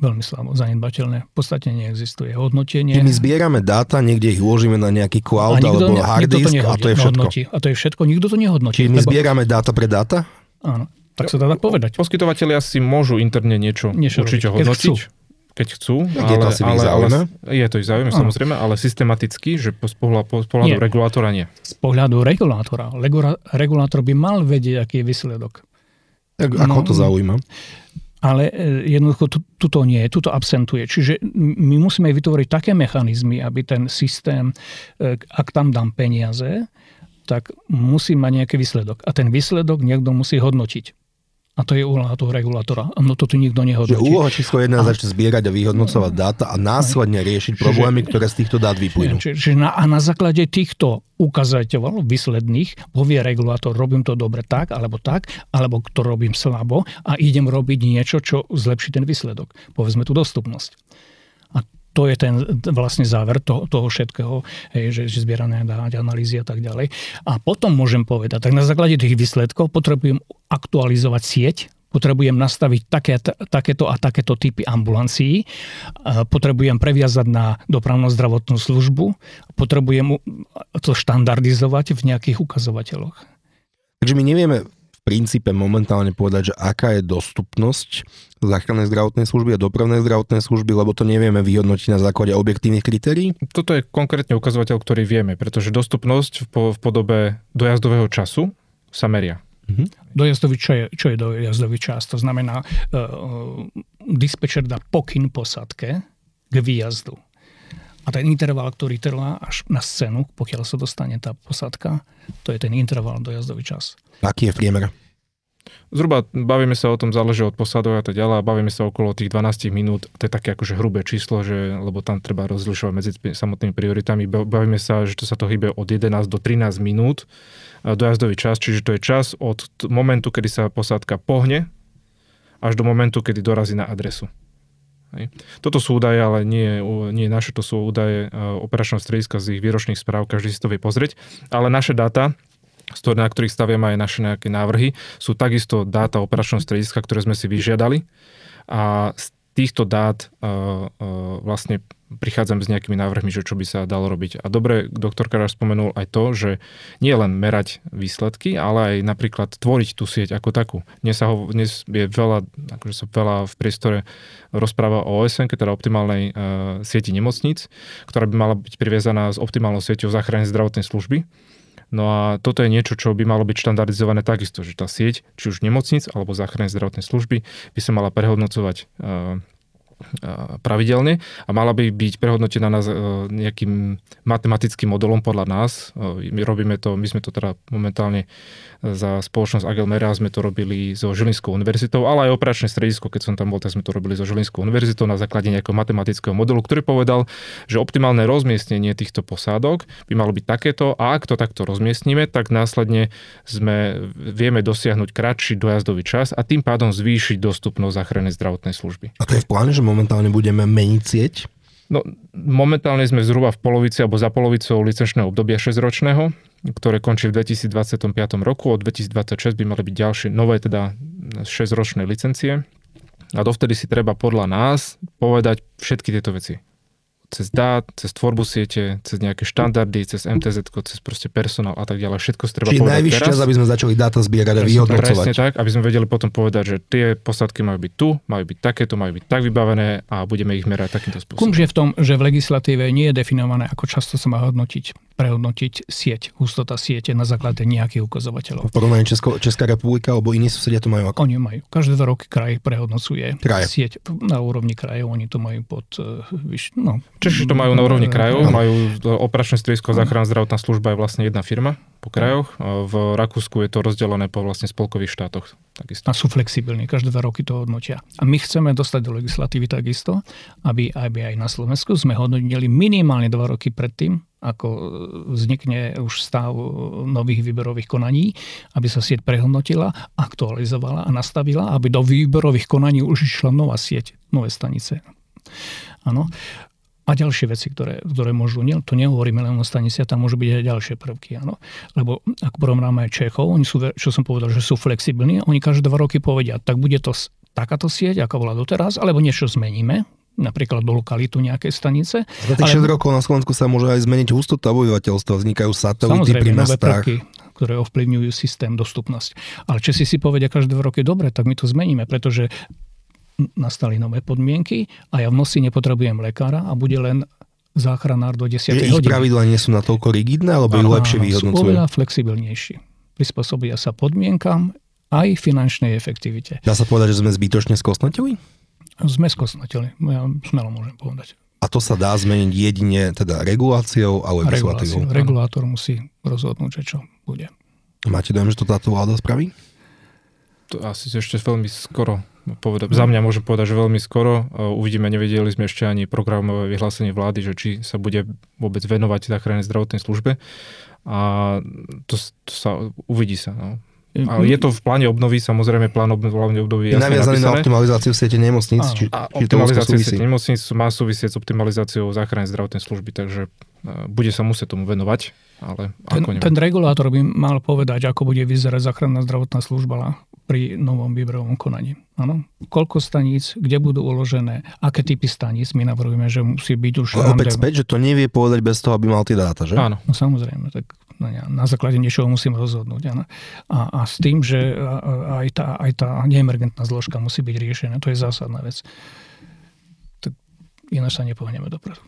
Veľmi slabo, zanedbateľné. V podstate neexistuje hodnotenie. Keď my zbierame dáta, niekde ich uložíme na nejaký cloud alebo ne, hard disk to a to je všetko. Hodnotí. A to je všetko, nikto to nehodnotí. Čiže my lebo... zbierame dáta pre dáta? Áno, tak sa dá tak povedať. Poskytovateľia si môžu interne niečo, niečo určite robiť. hodnotiť. Keď chcú keď chcú. Ale, je to asi ale, ale, je to ich záujem, samozrejme, ale systematicky, že z pohľadu, z pohľadu nie. regulátora nie. Z pohľadu regulátora. Regulátor by mal vedieť, aký je výsledok. Tak, ako no, to zaujíma? Ale e, jednoducho tuto nie, tuto absentuje. Čiže my musíme vytvoriť také mechanizmy, aby ten systém, e, ak tam dám peniaze, tak musí mať nejaký výsledok. A ten výsledok niekto musí hodnotiť. A to je úloha toho regulátora. No to tu nikto nehodnotí. Že úloha číslo jedna a... začne zbierať a vyhodnocovať dáta a následne riešiť problémy, ktoré z týchto dát vyplynú. Čiže na, a na základe týchto ukazateľov výsledných povie regulátor, robím to dobre tak, alebo tak, alebo to robím slabo a idem robiť niečo, čo zlepší ten výsledok. Povedzme tú dostupnosť to je ten vlastne záver toho, toho všetkého, hej, že, že zbierané dáť, analýzy a tak ďalej. A potom môžem povedať, tak na základe tých výsledkov potrebujem aktualizovať sieť, potrebujem nastaviť také, takéto a takéto typy ambulancií, potrebujem previazať na dopravnú zdravotnú službu, potrebujem to štandardizovať v nejakých ukazovateľoch. Takže my nevieme princípe momentálne povedať, že aká je dostupnosť záchrannej zdravotnej služby a dopravnej zdravotnej služby, lebo to nevieme vyhodnotiť na základe objektívnych kritérií? Toto je konkrétne ukazovateľ, ktorý vieme, pretože dostupnosť v, podobe dojazdového času sa meria. Mm-hmm. Dojazdový, čo je, čo je dojazdový čas? To znamená, uh, dispečer dá pokyn posadke k výjazdu. A ten interval, ktorý trvá až na scénu, pokiaľ sa dostane tá posadka, to je ten interval dojazdový čas. Aký je priemer? Zhruba bavíme sa o tom, záleží od posadov a tak ďalej, bavíme sa okolo tých 12 minút, to je také akože hrubé číslo, že, lebo tam treba rozlišovať medzi samotnými prioritami. Bavíme sa, že to sa to hýbe od 11 do 13 minút dojazdový čas, čiže to je čas od momentu, kedy sa posádka pohne, až do momentu, kedy dorazí na adresu. Hej. Toto sú údaje, ale nie, nie naše, to sú údaje operačného strediska z ich výročných správ, každý si to vie pozrieť. Ale naše dáta, na ktorých staviame aj naše nejaké návrhy, sú takisto dáta operačného strediska, ktoré sme si vyžiadali a z týchto dát uh, uh, vlastne prichádzam s nejakými návrhmi, že čo by sa dalo robiť. A dobre, doktor Karáš spomenul aj to, že nie len merať výsledky, ale aj napríklad tvoriť tú sieť ako takú. Dnes, sa ho, dnes je veľa, akože sa veľa v priestore rozpráva o OSN, teda optimálnej uh, sieti nemocníc, ktorá by mala byť priviazaná s optimálnou sieťou záchrany zdravotnej služby. No a toto je niečo, čo by malo byť štandardizované takisto, že tá sieť, či už nemocnic alebo záchrannej zdravotnej služby, by sa mala prehodnocovať uh, pravidelne a mala by byť prehodnotená na nejakým matematickým modelom podľa nás. My robíme to, my sme to teda momentálne za spoločnosť Agelmera sme to robili so Žilinskou univerzitou, ale aj operačné stredisko, keď som tam bol, tak sme to robili so Žilinskou univerzitou na základe nejakého matematického modelu, ktorý povedal, že optimálne rozmiestnenie týchto posádok by malo byť takéto a ak to takto rozmiestnime, tak následne sme, vieme dosiahnuť kratší dojazdový čas a tým pádom zvýšiť dostupnosť záchrannej zdravotnej služby. A to je v pláne, že momentálne budeme meniť sieť? No, momentálne sme zhruba v polovici alebo za polovicou licenčného obdobia 6-ročného, ktoré končí v 2025 roku. Od 2026 by mali byť ďalšie nové teda 6-ročné licencie a dovtedy si treba podľa nás povedať všetky tieto veci cez dát, cez tvorbu siete, cez nejaké štandardy, cez MTZ, cez proste personál a tak ďalej. Všetko si treba Čiže povedať najvyšší teraz. čas, aby sme začali dáta zbierať a vyhodnocovať. Presne tak, aby sme vedeli potom povedať, že tie posadky majú byť tu, majú byť takéto, majú byť tak vybavené a budeme ich merať takýmto spôsobom. Kumž je v tom, že v legislatíve nie je definované, ako často sa má hodnotiť, prehodnotiť sieť, hustota siete na základe nejakých ukazovateľov. V porovnaní Česko, Česká republika alebo iní susedia to majú ako? Oni majú. Každé dva roky kraj prehodnocuje Kraje. sieť na úrovni krajov. Oni to majú pod... Uh, vyš, no, Češi to majú na úrovni krajov, majú operačné stredisko záchranná zdravotná služba je vlastne jedna firma po krajoch. V Rakúsku je to rozdelené po vlastne spolkových štátoch. Takisto. a sú flexibilní, každé dva roky to hodnotia. A my chceme dostať do legislatívy takisto, aby, aby aj na Slovensku sme hodnotili minimálne dva roky predtým, ako vznikne už stav nových výberových konaní, aby sa sieť prehodnotila, aktualizovala a nastavila, aby do výberových konaní už išla nová sieť, nové stanice. Áno. A ďalšie veci, ktoré, ktoré môžu, nie, to nehovoríme len o stanici, tam môžu byť aj ďalšie prvky. Áno. Lebo ak porovnáme Čechov, oni sú, čo som povedal, že sú flexibilní, oni každé dva roky povedia, tak bude to takáto sieť, ako bola doteraz, alebo niečo zmeníme, napríklad do lokalitu nejakej stanice. Za tých Ale- 6 rokov na Slovensku sa môže aj zmeniť hustota obyvateľstva, vznikajú satelity pri mestách. prvky, ktoré ovplyvňujú systém, dostupnosť. Ale Česi si povedia každé dva roky, dobre, tak my to zmeníme, pretože nastali nové podmienky a ja v noci nepotrebujem lekára a bude len záchranár do 10. Že ich hodiny. pravidla nie sú natoľko rigidné, alebo ich Áno, lepšie áno, Sú vyhodnocujú? oveľa flexibilnejší. Prispôsobia sa podmienkam aj finančnej efektivite. Dá sa povedať, že sme zbytočne skosnatili? Sme skosnateli, ja smelo môžem povedať. A to sa dá zmeniť jedine teda reguláciou a legislatívou. Regulátor musí rozhodnúť, že čo bude. Máte dojem, že to táto vláda spraví? To asi ešte veľmi skoro. Povedať, za mňa môžem povedať, že veľmi skoro. Uvidíme, nevedeli sme ešte ani programové vyhlásenie vlády, že či sa bude vôbec venovať záchrannej zdravotnej službe. A to, to sa uvidí sa. No. Ale je to v pláne obnovy, samozrejme plán ob- pláne obnovy Je jasne naviazaný na optimalizáciu siete nemocníc, Áno. či, A či optimalizácia siete nemocníc má súvisieť s optimalizáciou záchrannej zdravotnej služby, takže uh, bude sa musieť tomu venovať, ale Ten, ako neviem. ten regulátor by mal povedať, ako bude vyzerať záchranná zdravotná služba pri novom výberovom konaní. Áno? Koľko staníc, kde budú uložené, aké typy staníc, my navrhujeme, že musí byť už... Ale opäť späť, že to nevie povedať bez toho, aby mal tie dáta, že? Áno, No samozrejme, tak na, základe niečoho musím rozhodnúť. Áno. A, a s tým, že aj tá, aj tá neemergentná zložka musí byť riešená, to je zásadná vec. Tak ináč sa nepohneme dopredu.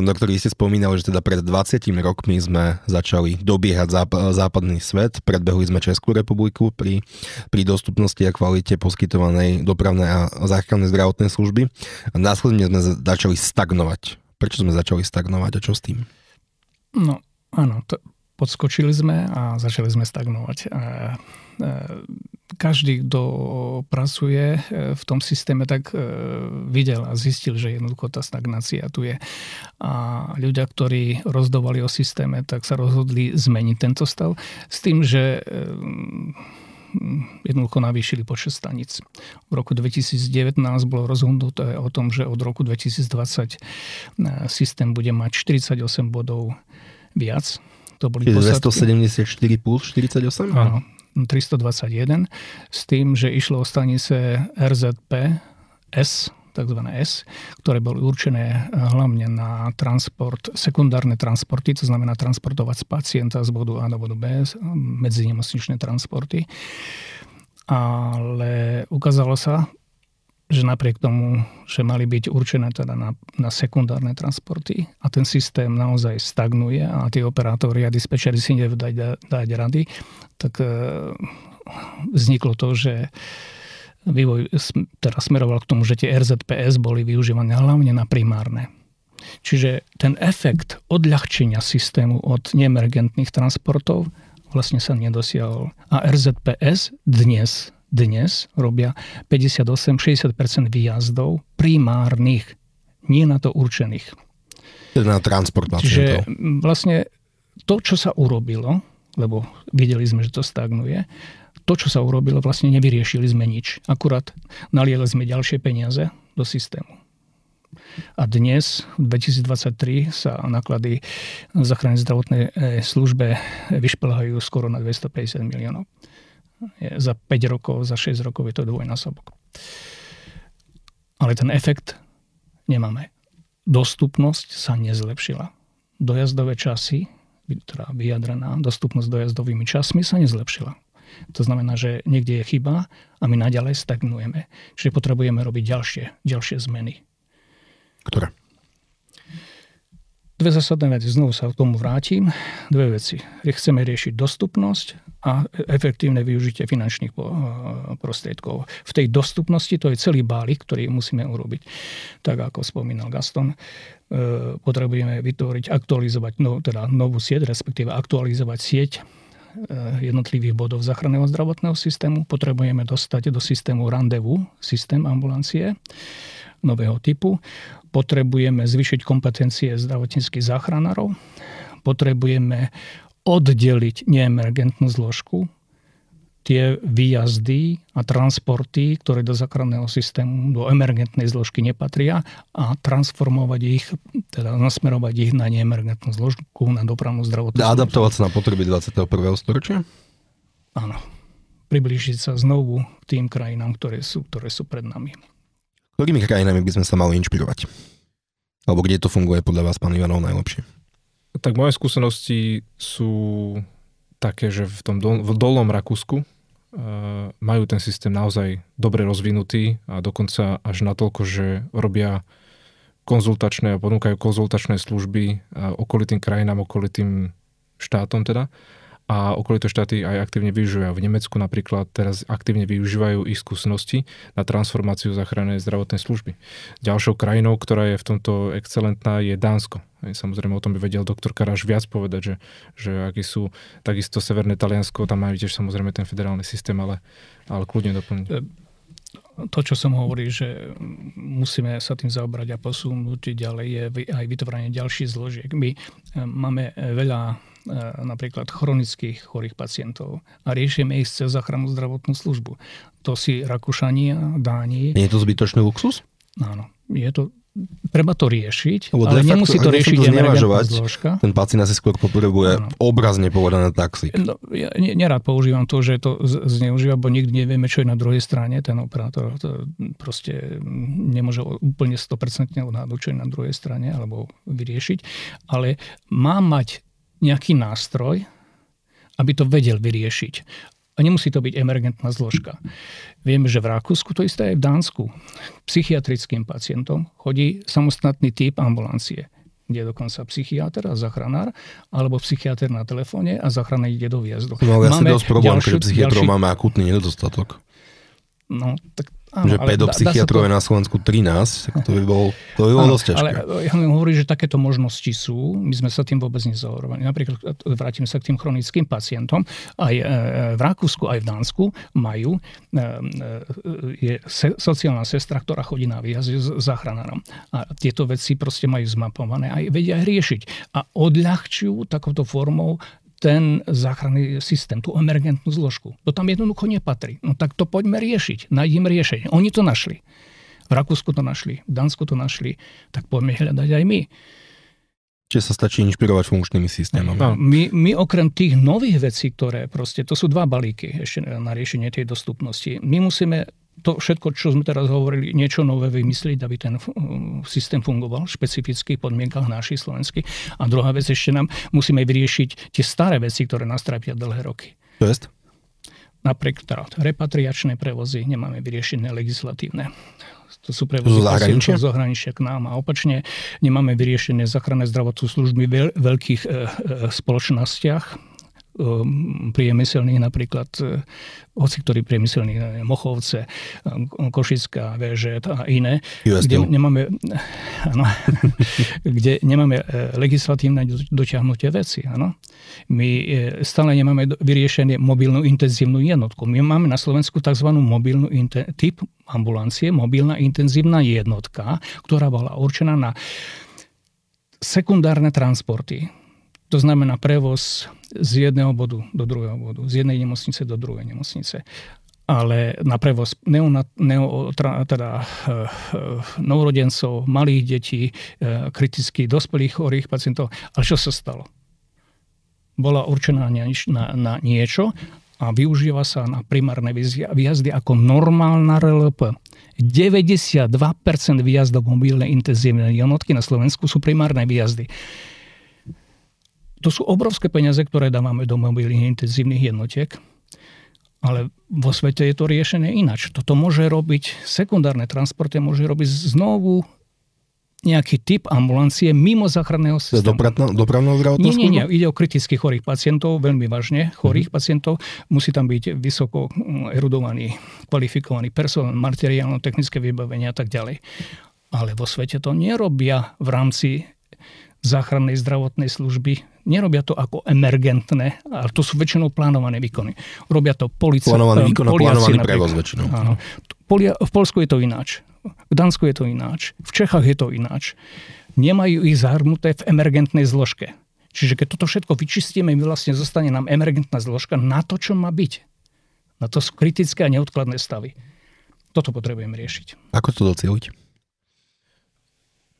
Doktor, vy ste spomínali, že teda pred 20 rokmi sme začali dobiehať záp- západný svet, predbehli sme Českú republiku pri, pri dostupnosti a kvalite poskytovanej dopravnej a záchrannej zdravotnej služby a následne sme za- začali stagnovať. Prečo sme začali stagnovať a čo s tým? No, áno, to, podskočili sme a začali sme stagnovať. E, e, každý, kto pracuje e, v tom systéme, tak videl a zistil, že jednoducho tá stagnácia tu je. A ľudia, ktorí rozdovali o systéme, tak sa rozhodli zmeniť tento stav s tým, že jednoducho navýšili počet staníc. V roku 2019 bolo rozhodnuté o tom, že od roku 2020 e, systém bude mať 48 bodov viac. To boli posadky. 274 plus 48? Áno, 321, s tým, že išlo o stanice RZP S, takzvané S, ktoré boli určené hlavne na transport, sekundárne transporty, to znamená transportovať pacienta z bodu A do bodu B, medzinemocničné transporty. Ale ukázalo sa, že napriek tomu, že mali byť určené teda na, na sekundárne transporty a ten systém naozaj stagnuje a tí operátori a dispečeri si nevedajú dať, dať rady, tak e, vzniklo to, že vývoj teda smeroval k tomu, že tie RZPS boli využívané hlavne na primárne. Čiže ten efekt odľahčenia systému od neemergentných transportov vlastne sa nedosiahol. A RZPS dnes dnes robia 58-60% výjazdov primárnych, nie na to určených. Teda na transport Čiže pacientov. vlastne to, čo sa urobilo, lebo videli sme, že to stagnuje, to, čo sa urobilo, vlastne nevyriešili sme nič. Akurát nalieli sme ďalšie peniaze do systému. A dnes, v 2023, sa náklady na záchrannej zdravotnej službe vyšplhajú skoro na 250 miliónov. Za 5 rokov, za 6 rokov je to dvojnásobok. ale ten efekt nemáme. Dostupnosť sa nezlepšila. Dojazdové časy, teda vyjadrená dostupnosť dojazdovými časmi sa nezlepšila. To znamená, že niekde je chyba a my naďalej stagnujeme. Čiže potrebujeme robiť ďalšie, ďalšie zmeny. Ktoré? Dve zásadné veci, znovu sa k tomu vrátim. Dve veci. Chceme riešiť dostupnosť a efektívne využitie finančných prostriedkov. V tej dostupnosti to je celý bálik, ktorý musíme urobiť. Tak ako spomínal Gaston, e, potrebujeme vytvoriť, aktualizovať no, teda novú sieť, respektíve aktualizovať sieť e, jednotlivých bodov záchranného zdravotného systému. Potrebujeme dostať do systému randevu, systém ambulancie nového typu potrebujeme zvyšiť kompetencie zdravotníckých záchranárov, potrebujeme oddeliť neemergentnú zložku, tie výjazdy a transporty, ktoré do záchranného systému, do emergentnej zložky nepatria a transformovať ich, teda nasmerovať ich na neemergentnú zložku, na dopravnú zdravotnú adaptovať sa na potreby 21. storočia? Áno. Priblížiť sa znovu k tým krajinám, ktoré sú, ktoré sú pred nami. Ktorými krajinami by sme sa mali inšpirovať? Alebo kde to funguje podľa vás, pán Ivanov, najlepšie? Tak moje skúsenosti sú také, že v tom dol, v dolnom Rakúsku uh, majú ten systém naozaj dobre rozvinutý a dokonca až natoľko, že robia konzultačné a ponúkajú konzultačné služby okolitým krajinám, okolitým štátom teda a okolité štáty aj aktívne využívajú. V Nemecku napríklad teraz aktívne využívajú ich skúsenosti na transformáciu záchrannej zdravotnej služby. Ďalšou krajinou, ktorá je v tomto excelentná, je Dánsko. Samozrejme o tom by vedel doktor Karáš viac povedať, že, že aký sú takisto Severné Taliansko, tam majú tiež samozrejme ten federálny systém, ale, ale kľudne doplniť e, to, čo som hovoril, že musíme sa tým zaobrať a posunúť ďalej, je aj vytvorenie ďalších zložiek. My e, máme veľa E, napríklad chronických chorých pacientov a riešime ich cez záchrannú zdravotnú službu. To si Rakúšania, Dáni. Nie je to zbytočný luxus? Áno. Je to, treba to riešiť, Lebo ale nemusí to riešiť to zložka. Ten pacient asi skôr potrebuje ano. obrazne povedané taxi. No, ja nerád používam to, že to zneužíva, bo nikdy nevieme, čo je na druhej strane. Ten operátor to proste nemôže úplne 100% odhadnúť, čo je na druhej strane, alebo vyriešiť. Ale má mať nejaký nástroj, aby to vedel vyriešiť. A nemusí to byť emergentná zložka. Vieme, že v Rakúsku to isté aj v Dánsku. Psychiatrickým pacientom chodí samostatný typ ambulancie kde je dokonca psychiatr a zachranár, alebo psychiatr na telefóne a zachrana ide do výjazdu. No ale ja máme dosť problém, ďalší, že psychiatrov ďalší... máme akutný nedostatok. No, tak Áno, že pedopsychiatrov je to... na Slovensku 13, tak to by bolo, to by bolo dosť ťažké. Ale ja hovorím, že takéto možnosti sú, my sme sa tým vôbec nezaorovali. Napríklad vrátim sa k tým chronickým pacientom. Aj e, v Rakúsku, aj v Dánsku majú, e, e, je sociálna sestra, ktorá chodí na výjazd s záchranárom. A tieto veci proste majú zmapované a vedia aj riešiť. A odľahčujú takouto formou ten záchranný systém, tú emergentnú zložku. To tam jednoducho nepatrí. No tak to poďme riešiť. Nájdem riešenie. Oni to našli. V Rakúsku to našli, v Dánsku to našli. Tak poďme hľadať aj my. Čiže sa stačí inšpirovať funkčnými systémami. No, my, my okrem tých nových vecí, ktoré proste, to sú dva balíky ešte na riešenie tej dostupnosti. My musíme to všetko, čo sme teraz hovorili, niečo nové vymyslieť, aby ten systém fungoval v špecifických podmienkach našich slovenských. A druhá vec ešte nám musíme vyriešiť tie staré veci, ktoré nás trápia dlhé roky. To je? Napríklad repatriačné prevozy nemáme vyriešené legislatívne. To sú prevozy zahraničia? zahraničia k nám a opačne nemáme vyriešené záchranné zdravotné služby v veľkých e, e, spoločnostiach, priemyselných, napríklad uh, hoci ktorý priemyselný, Mochovce, um, Košická, VŽ a iné, kde nemáme, [laughs] ano, [laughs] kde nemáme legislatívne dotiahnutie veci. Ano. My stále nemáme vyriešenie mobilnú intenzívnu jednotku. My máme na Slovensku tzv. mobilnú typ ambulancie, mobilná intenzívna jednotka, ktorá bola určená na sekundárne transporty. To znamená prevoz z jedného bodu do druhého bodu, z jednej nemocnice do druhej nemocnice. Ale na prevoz neonat, neo, teda, uh, novorodencov, malých detí, uh, kriticky dospelých chorých pacientov. Ale čo sa stalo? Bola určená na, na, niečo a využíva sa na primárne výjazdy ako normálna RLP. 92% výjazdov mobilnej intenzívnej jednotky na Slovensku sú primárne výjazdy. To sú obrovské peniaze, ktoré dávame do mobilných intenzívnych jednotiek, ale vo svete je to riešené inač. Toto môže robiť, sekundárne transporty môže robiť znovu nejaký typ ambulancie mimo záchranného systému. Dopravno, dopravného zdravotného Nie, nie, nie, ide o kriticky chorých pacientov, veľmi vážne chorých mm-hmm. pacientov. Musí tam byť vysoko mm, erudovaný, kvalifikovaný personál, materiálno-technické vybavenie a tak ďalej. Ale vo svete to nerobia v rámci záchrannej zdravotnej služby. Nerobia to ako emergentné, ale to sú väčšinou plánované výkony. Robia to policia. Plánovaný výkon a plánovaný prevoz väčšinou. Áno. V Polsku je to ináč. V Dánsku je to ináč. V Čechách je to ináč. Nemajú ich zahrnuté v emergentnej zložke. Čiže keď toto všetko vyčistíme, my vlastne zostane nám emergentná zložka na to, čo má byť. Na to sú kritické a neodkladné stavy. Toto potrebujeme riešiť. Ako to docieliť?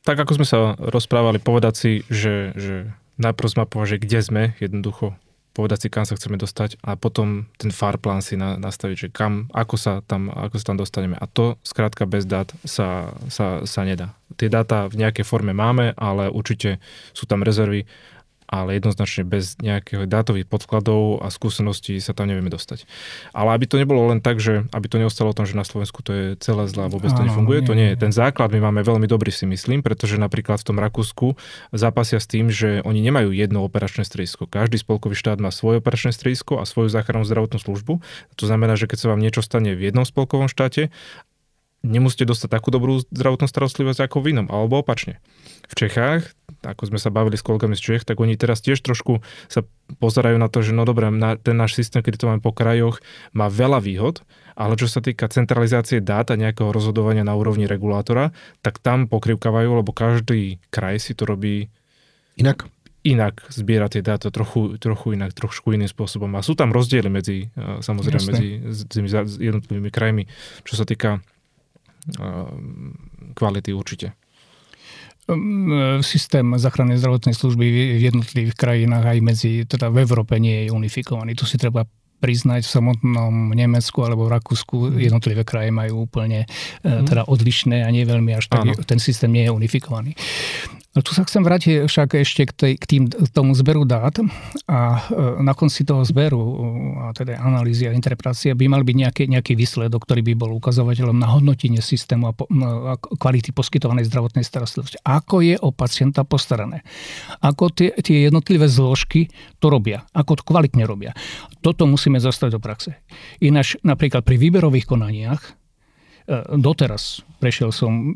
Tak ako sme sa rozprávali, povedať si, že, že najprv zmapovať, že kde sme, jednoducho povedať si, kam sa chceme dostať a potom ten far plán si na, nastaviť, že kam, ako sa tam, ako sa tam dostaneme. A to skrátka bez dát sa, sa, sa nedá. Tie dáta v nejakej forme máme, ale určite sú tam rezervy ale jednoznačne bez nejakého dátových podkladov a skúseností sa tam nevieme dostať. Ale aby to nebolo len tak, že aby to neostalo o tom, že na Slovensku to je celé zlé a vôbec to nefunguje, nie, to nie je. Ten základ my máme veľmi dobrý si myslím, pretože napríklad v tom Rakúsku zápasia s tým, že oni nemajú jedno operačné stredisko. Každý spolkový štát má svoje operačné stredisko a svoju záchrannú zdravotnú službu. To znamená, že keď sa vám niečo stane v jednom spolkovom štáte, nemusíte dostať takú dobrú zdravotnú starostlivosť ako v inom, alebo opačne. V Čechách, ako sme sa bavili s kolegami z Čech, tak oni teraz tiež trošku sa pozerajú na to, že no dobré, na ten náš systém, keď to máme po krajoch, má veľa výhod, ale čo sa týka centralizácie dát a nejakého rozhodovania na úrovni regulátora, tak tam pokrivkávajú, lebo každý kraj si to robí inak inak zbiera tie dáta trochu, trochu inak, trošku iným spôsobom. A sú tam rozdiely medzi, samozrejme, Jasne. medzi tými jednotlivými krajmi, čo sa týka Ehm, kvality určite. Ehm, systém záchrannej zdravotnej služby v jednotlivých krajinách aj medzi, teda v Európe nie je unifikovaný. Tu si treba priznať, v samotnom Nemecku alebo v Rakúsku mhm. jednotlivé kraje majú úplne mm. teda odlišné a nie veľmi až tak, ten systém nie je unifikovaný. No tu sa chcem vrátiť však ešte k, tej, k tým, tomu zberu dát a e, na konci toho zberu a teda analýzy a interpretácie by mal byť nejaký, nejaký výsledok, ktorý by bol ukazovateľom na hodnotenie systému a, po, a kvality poskytovanej zdravotnej starostlivosti. Ako je o pacienta postarané. Ako tie, tie jednotlivé zložky to robia. Ako to kvalitne robia. Toto musíme zostať do praxe. Ináč napríklad pri výberových konaniach e, doteraz prešiel som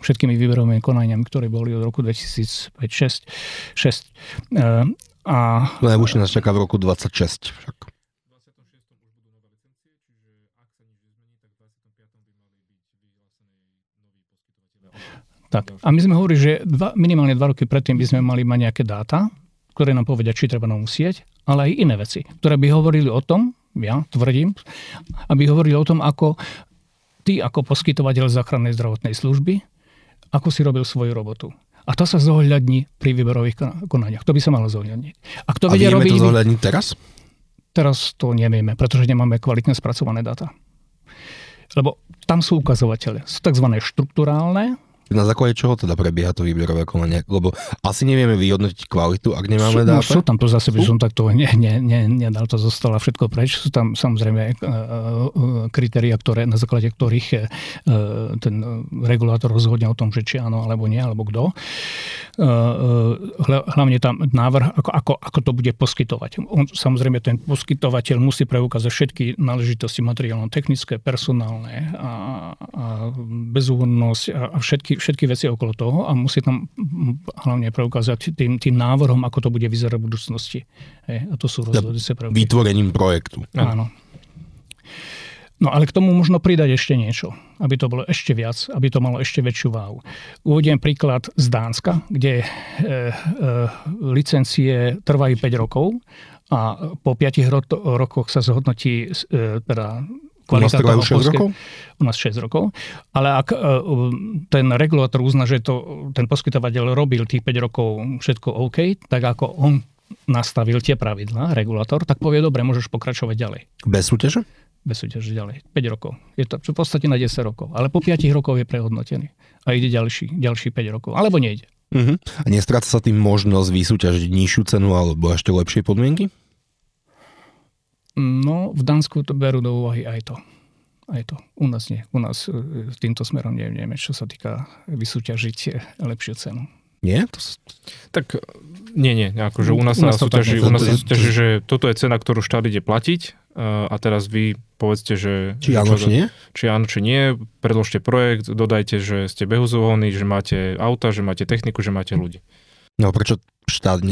všetkými výberovými konaniami, ktoré boli od roku 2005-2006. A... Najvyššie nás čaká v roku 26 však. Tak. A my sme hovorili, že dva, minimálne dva roky predtým by sme mali mať nejaké dáta, ktoré nám povedia, či treba novú sieť, ale aj iné veci, ktoré by hovorili o tom, ja tvrdím, aby hovorili o tom, ako ty ako poskytovateľ záchrannej zdravotnej služby ako si robil svoju robotu. A to sa zohľadní pri výberových konaniach. To by sa malo zohľadniť. A, kto a vieme robiť, to zohľadniť teraz? Teraz to nevieme, pretože nemáme kvalitne spracované dáta. Lebo tam sú ukazovatele. Sú tzv. štruktúrálne, na základe čoho teda prebieha to výberové konanie? Lebo asi nevieme vyhodnotiť kvalitu, ak nemáme dáta. No, sú tam, to zase by som takto ne, ne, ne, nedal to zostalo všetko preč. Sú tam samozrejme uh, kritéria, ktoré, na základe ktorých uh, ten regulátor rozhodne o tom, že či áno alebo nie, alebo kto. Hlavne tam návrh, ako, ako, ako to bude poskytovať. On, samozrejme, ten poskytovateľ musí preukázať všetky náležitosti materiálno-technické, personálne a, a bezúhodnosť a, a všetky, všetky veci okolo toho a musí tam hlavne preukázať tým, tým návrhom, ako to bude vyzerať v budúcnosti. Hej, a to sú rozhodujúce prvky. Vytvorením projektu. Áno. No ale k tomu možno pridať ešte niečo, aby to bolo ešte viac, aby to malo ešte väčšiu váhu. Uvediem príklad z Dánska, kde e, e, licencie trvajú 5 rokov a po 5 ro- rokoch sa zhodnotí e, teda kvalita u nás toho 6 rokov? U nás 6 rokov. Ale ak e, ten regulátor uzná, že to, ten poskytovateľ robil tých 5 rokov všetko OK, tak ako on nastavil tie pravidlá, regulátor, tak povie, dobre, môžeš pokračovať ďalej. Bez súťaže? Bez súťaže ďalej. 5 rokov. Je to v podstate na 10 rokov. Ale po 5 rokov je prehodnotený. A ide ďalší, ďalší 5 rokov. Alebo nejde. Uh-huh. A nestráca sa tým možnosť vysúťažiť nižšiu cenu alebo ešte lepšie podmienky? No, v Dánsku to berú do úvahy aj to. Aj to. U nás nie. U nás e, týmto smerom nevieme, čo sa týka vysúťažiť lepšiu cenu. Nie? To... Tak nie, nie. Akože u nás, u nás sa súťaží, u nás sa súťaží, že toto je cena, ktorú štát ide platiť a teraz vy povedzte, že... Či áno, či nie? Či áno, či nie. Predložte projekt, dodajte, že ste behuzovní, že máte auta, že máte techniku, že máte ľudí. No prečo štát,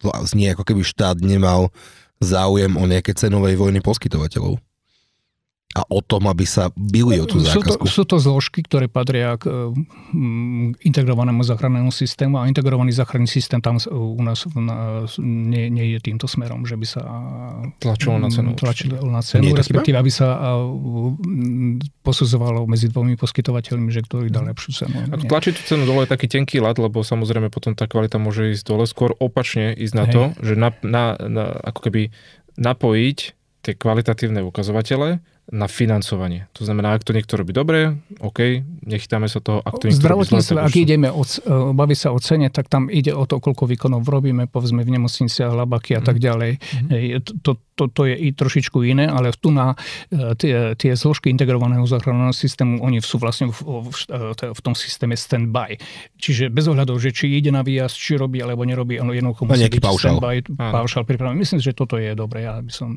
to znie ako keby štát nemal záujem o nejaké cenovej vojny poskytovateľov a o tom, aby sa bili o tú zákazku. Sú to, sú to zložky, ktoré patria k um, integrovanému záchrannému systému a integrovaný záchranný systém tam u nás na, nie, nie je týmto smerom, že by sa tlačilo na cenu. Tlačilo na cenu, respektíve aby sa posudzovalo medzi dvomi poskytovateľmi, že ktorý dá lepšiu cenu. Ak tlačiť tú cenu dole je taký tenký lat, lebo samozrejme potom tá kvalita môže ísť dole, skôr opačne ísť na Hej. to, že na, na, na, ako keby napojiť tie kvalitatívne ukazovatele na financovanie. To znamená, ak to niekto robí dobre, OK, nechytáme sa toho. Ak to niekto Zdravotníctve, ak ideme o, e, baviť sa o cene, tak tam ide o to, koľko výkonov robíme, povedzme v nemocniciach, labaky a mm. tak ďalej. Mm. To, to, to je i trošičku iné, ale tu na e, tie, tie zložky integrovaného záchranného systému, oni sú vlastne v, v, e, v tom systéme stand-by. Čiže bez ohľadov, že či ide na výjazd, či robí alebo nerobí, ono jednoducho musí byť paušal. stand-by, paušal pripravený. Myslím, že toto je dobré. Ja by som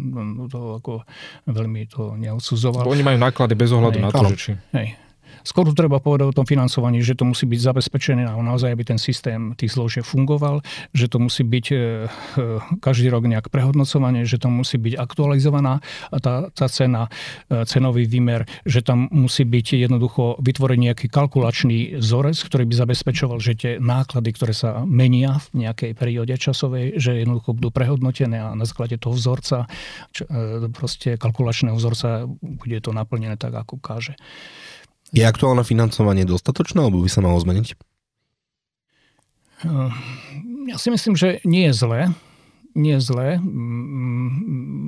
to ako veľmi to neocenil odsudzoval. Oni majú náklady bez ohľadu hej, na to, že či... Hej. Skôr treba povedať o tom financovaní, že to musí byť zabezpečené naozaj, aby ten systém tých zložiek fungoval, že to musí byť e, e, každý rok nejak prehodnocované, že to musí byť aktualizovaná tá, tá cena, e, cenový výmer, že tam musí byť jednoducho vytvorený nejaký kalkulačný vzorec, ktorý by zabezpečoval, že tie náklady, ktoré sa menia v nejakej perióde časovej, že jednoducho budú prehodnotené a na základe toho vzorca, čo, proste kalkulačného vzorca bude to naplnené tak, ako káže. Je aktuálne financovanie dostatočné, alebo by sa malo zmeniť? Ehm, ja si myslím, že nie je zlé. Nie je zlé,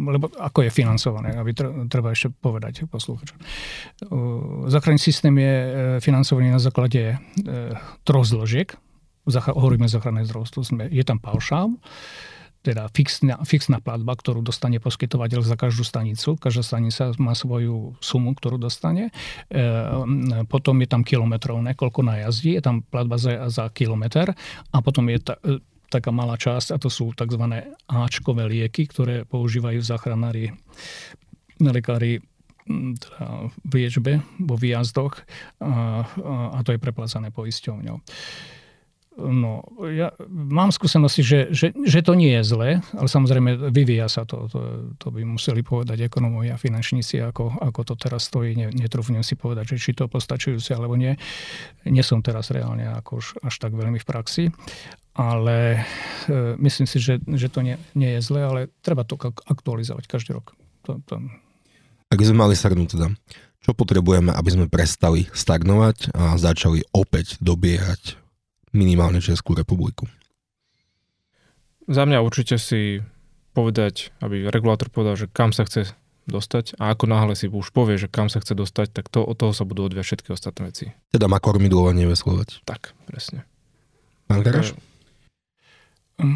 lebo ako je financované, aby treba ešte povedať poslúchačom. Ehm, záchranný systém je e, financovaný na základe troch zložiek. Hovoríme o záchranné zdravotstvo. Je tam paušál, teda fixná, fixná platba, ktorú dostane poskytovateľ za každú stanicu. Každá stanica má svoju sumu, ktorú dostane. E, potom je tam kilometrov, koľko najazdí, je tam platba za, za kilometr a potom je ta, e, taká malá časť a to sú tzv. Ačkové lieky, ktoré používajú záchranári, lekári teda v liečbe, vo výjazdoch a, a, a to je preplácané poisťovňou. No, ja mám skúsenosti, že, že, že to nie je zlé, ale samozrejme vyvíja sa to. To, to by museli povedať ekonomovia a finančníci, ako, ako to teraz stojí. Netrúfnem si povedať, že či to postačujúce alebo nie. Nie som teraz reálne ako už až tak veľmi v praxi, ale e, myslím si, že, že to nie, nie je zlé, ale treba to aktualizovať každý rok. To, to... Ak by sme mali shrnúť teda, čo potrebujeme, aby sme prestali stagnovať a začali opäť dobiehať minimálne Českú republiku. Za mňa určite si povedať, aby regulátor povedal, že kam sa chce dostať a ako náhle si už povie, že kam sa chce dostať, tak to, od toho sa budú odviať všetky ostatné veci. Teda má kormidlovanie veslovať. Tak, presne. Pán Karaš?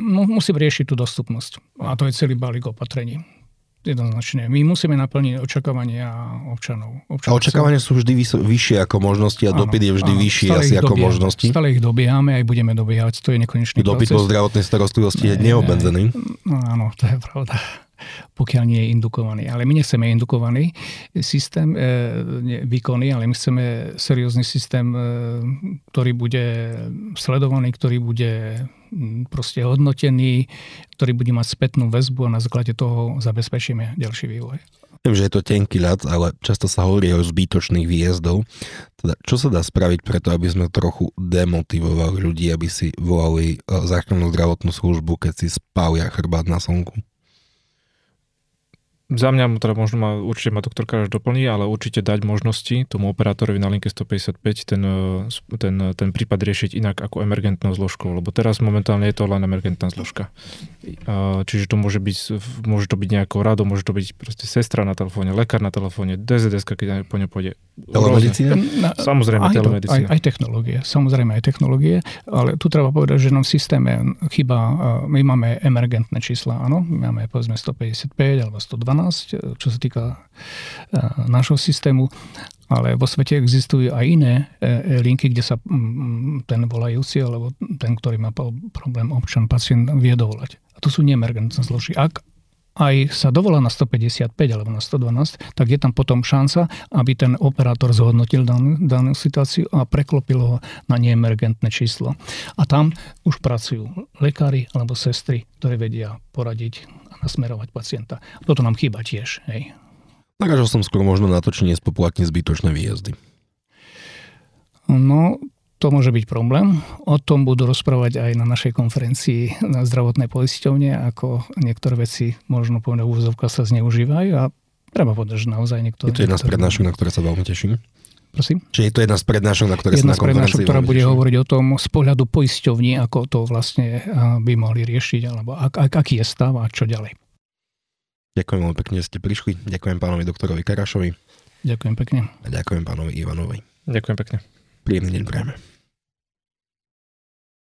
Musím riešiť tú dostupnosť. A to je celý balík opatrení jednoznačne. My musíme naplniť očakávania občanov. občanov. A očakávania sú vždy vys- vyššie ako možnosti a dopyt je vždy áno, vyšší asi ako dobiehame, možnosti. Stále ich dobiehame, aj budeme dobiehať, to je nekonečný Dopyt po zdravotnej starostlivosti je neobmedzený. No, áno, to je pravda pokiaľ nie je indukovaný. Ale my nechceme indukovaný systém e, výkony, ale my chceme seriózny systém, e, ktorý bude sledovaný, ktorý bude proste hodnotený, ktorý bude mať spätnú väzbu a na základe toho zabezpečíme ďalší vývoj. Viem, že je to tenký ľad, ale často sa hovorí o zbytočných výjazdov. Teda, čo sa dá spraviť preto, aby sme trochu demotivovali ľudí, aby si volali e, záchrannú zdravotnú službu, keď si spália chrbát na slnku? Za mňa teda možno ma, určite ma doktor Karáš doplní, ale určite dať možnosti tomu operátorovi na linke 155 ten, e, ten, ten prípad riešiť inak ako emergentnou zložkou, lebo teraz momentálne je to len emergentná zložka. Čiže to môže byť, môže to byť nejakou radou, môže to byť proste sestra na telefóne, lekár na telefóne, DZS, keď po ne pôjde. Telemedicína? Samozrejme, aj telemedicína. aj, aj technológie, samozrejme aj technológie, ale tu treba povedať, že nám v systéme chyba, e, my máme emergentné čísla, áno, máme povedzme 155 alebo 112, čo sa týka e, nášho systému, ale vo svete existujú aj iné e, linky, kde sa ten volajúci alebo ten, ktorý má problém občan, pacient vie dovolať. A to sú neemergentné zložky. Ak aj sa dovolá na 155 alebo na 112, tak je tam potom šanca, aby ten operátor zhodnotil danú, danú situáciu a preklopil ho na neemergentné číslo. A tam už pracujú lekári alebo sestry, ktoré vedia poradiť a nasmerovať pacienta. Toto nám chýba tiež. Hej. Naražal som skôr možno na to, či nespoplatní zbytočné výjazdy. No, to môže byť problém. O tom budú rozprávať aj na našej konferencii na zdravotnej poisťovne, ako niektoré veci možno povedať úvozovka sa zneužívajú a treba povedať, že naozaj niektoré... Je to jedna z prednášok, na ktoré sa veľmi teším. Prosím? Čiže je to jedna z prednášok, na ktoré jedna sa na konferencii ktorá bude teším. hovoriť o tom z pohľadu poisťovní, ako to vlastne by mohli riešiť, alebo ak, ak, aký je stav a čo ďalej. Ďakujem veľmi pekne, že ste prišli. Ďakujem pánovi doktorovi Karašovi. Ďakujem pekne. A ďakujem pánovi Ivanovi. Ďakujem pekne. приемными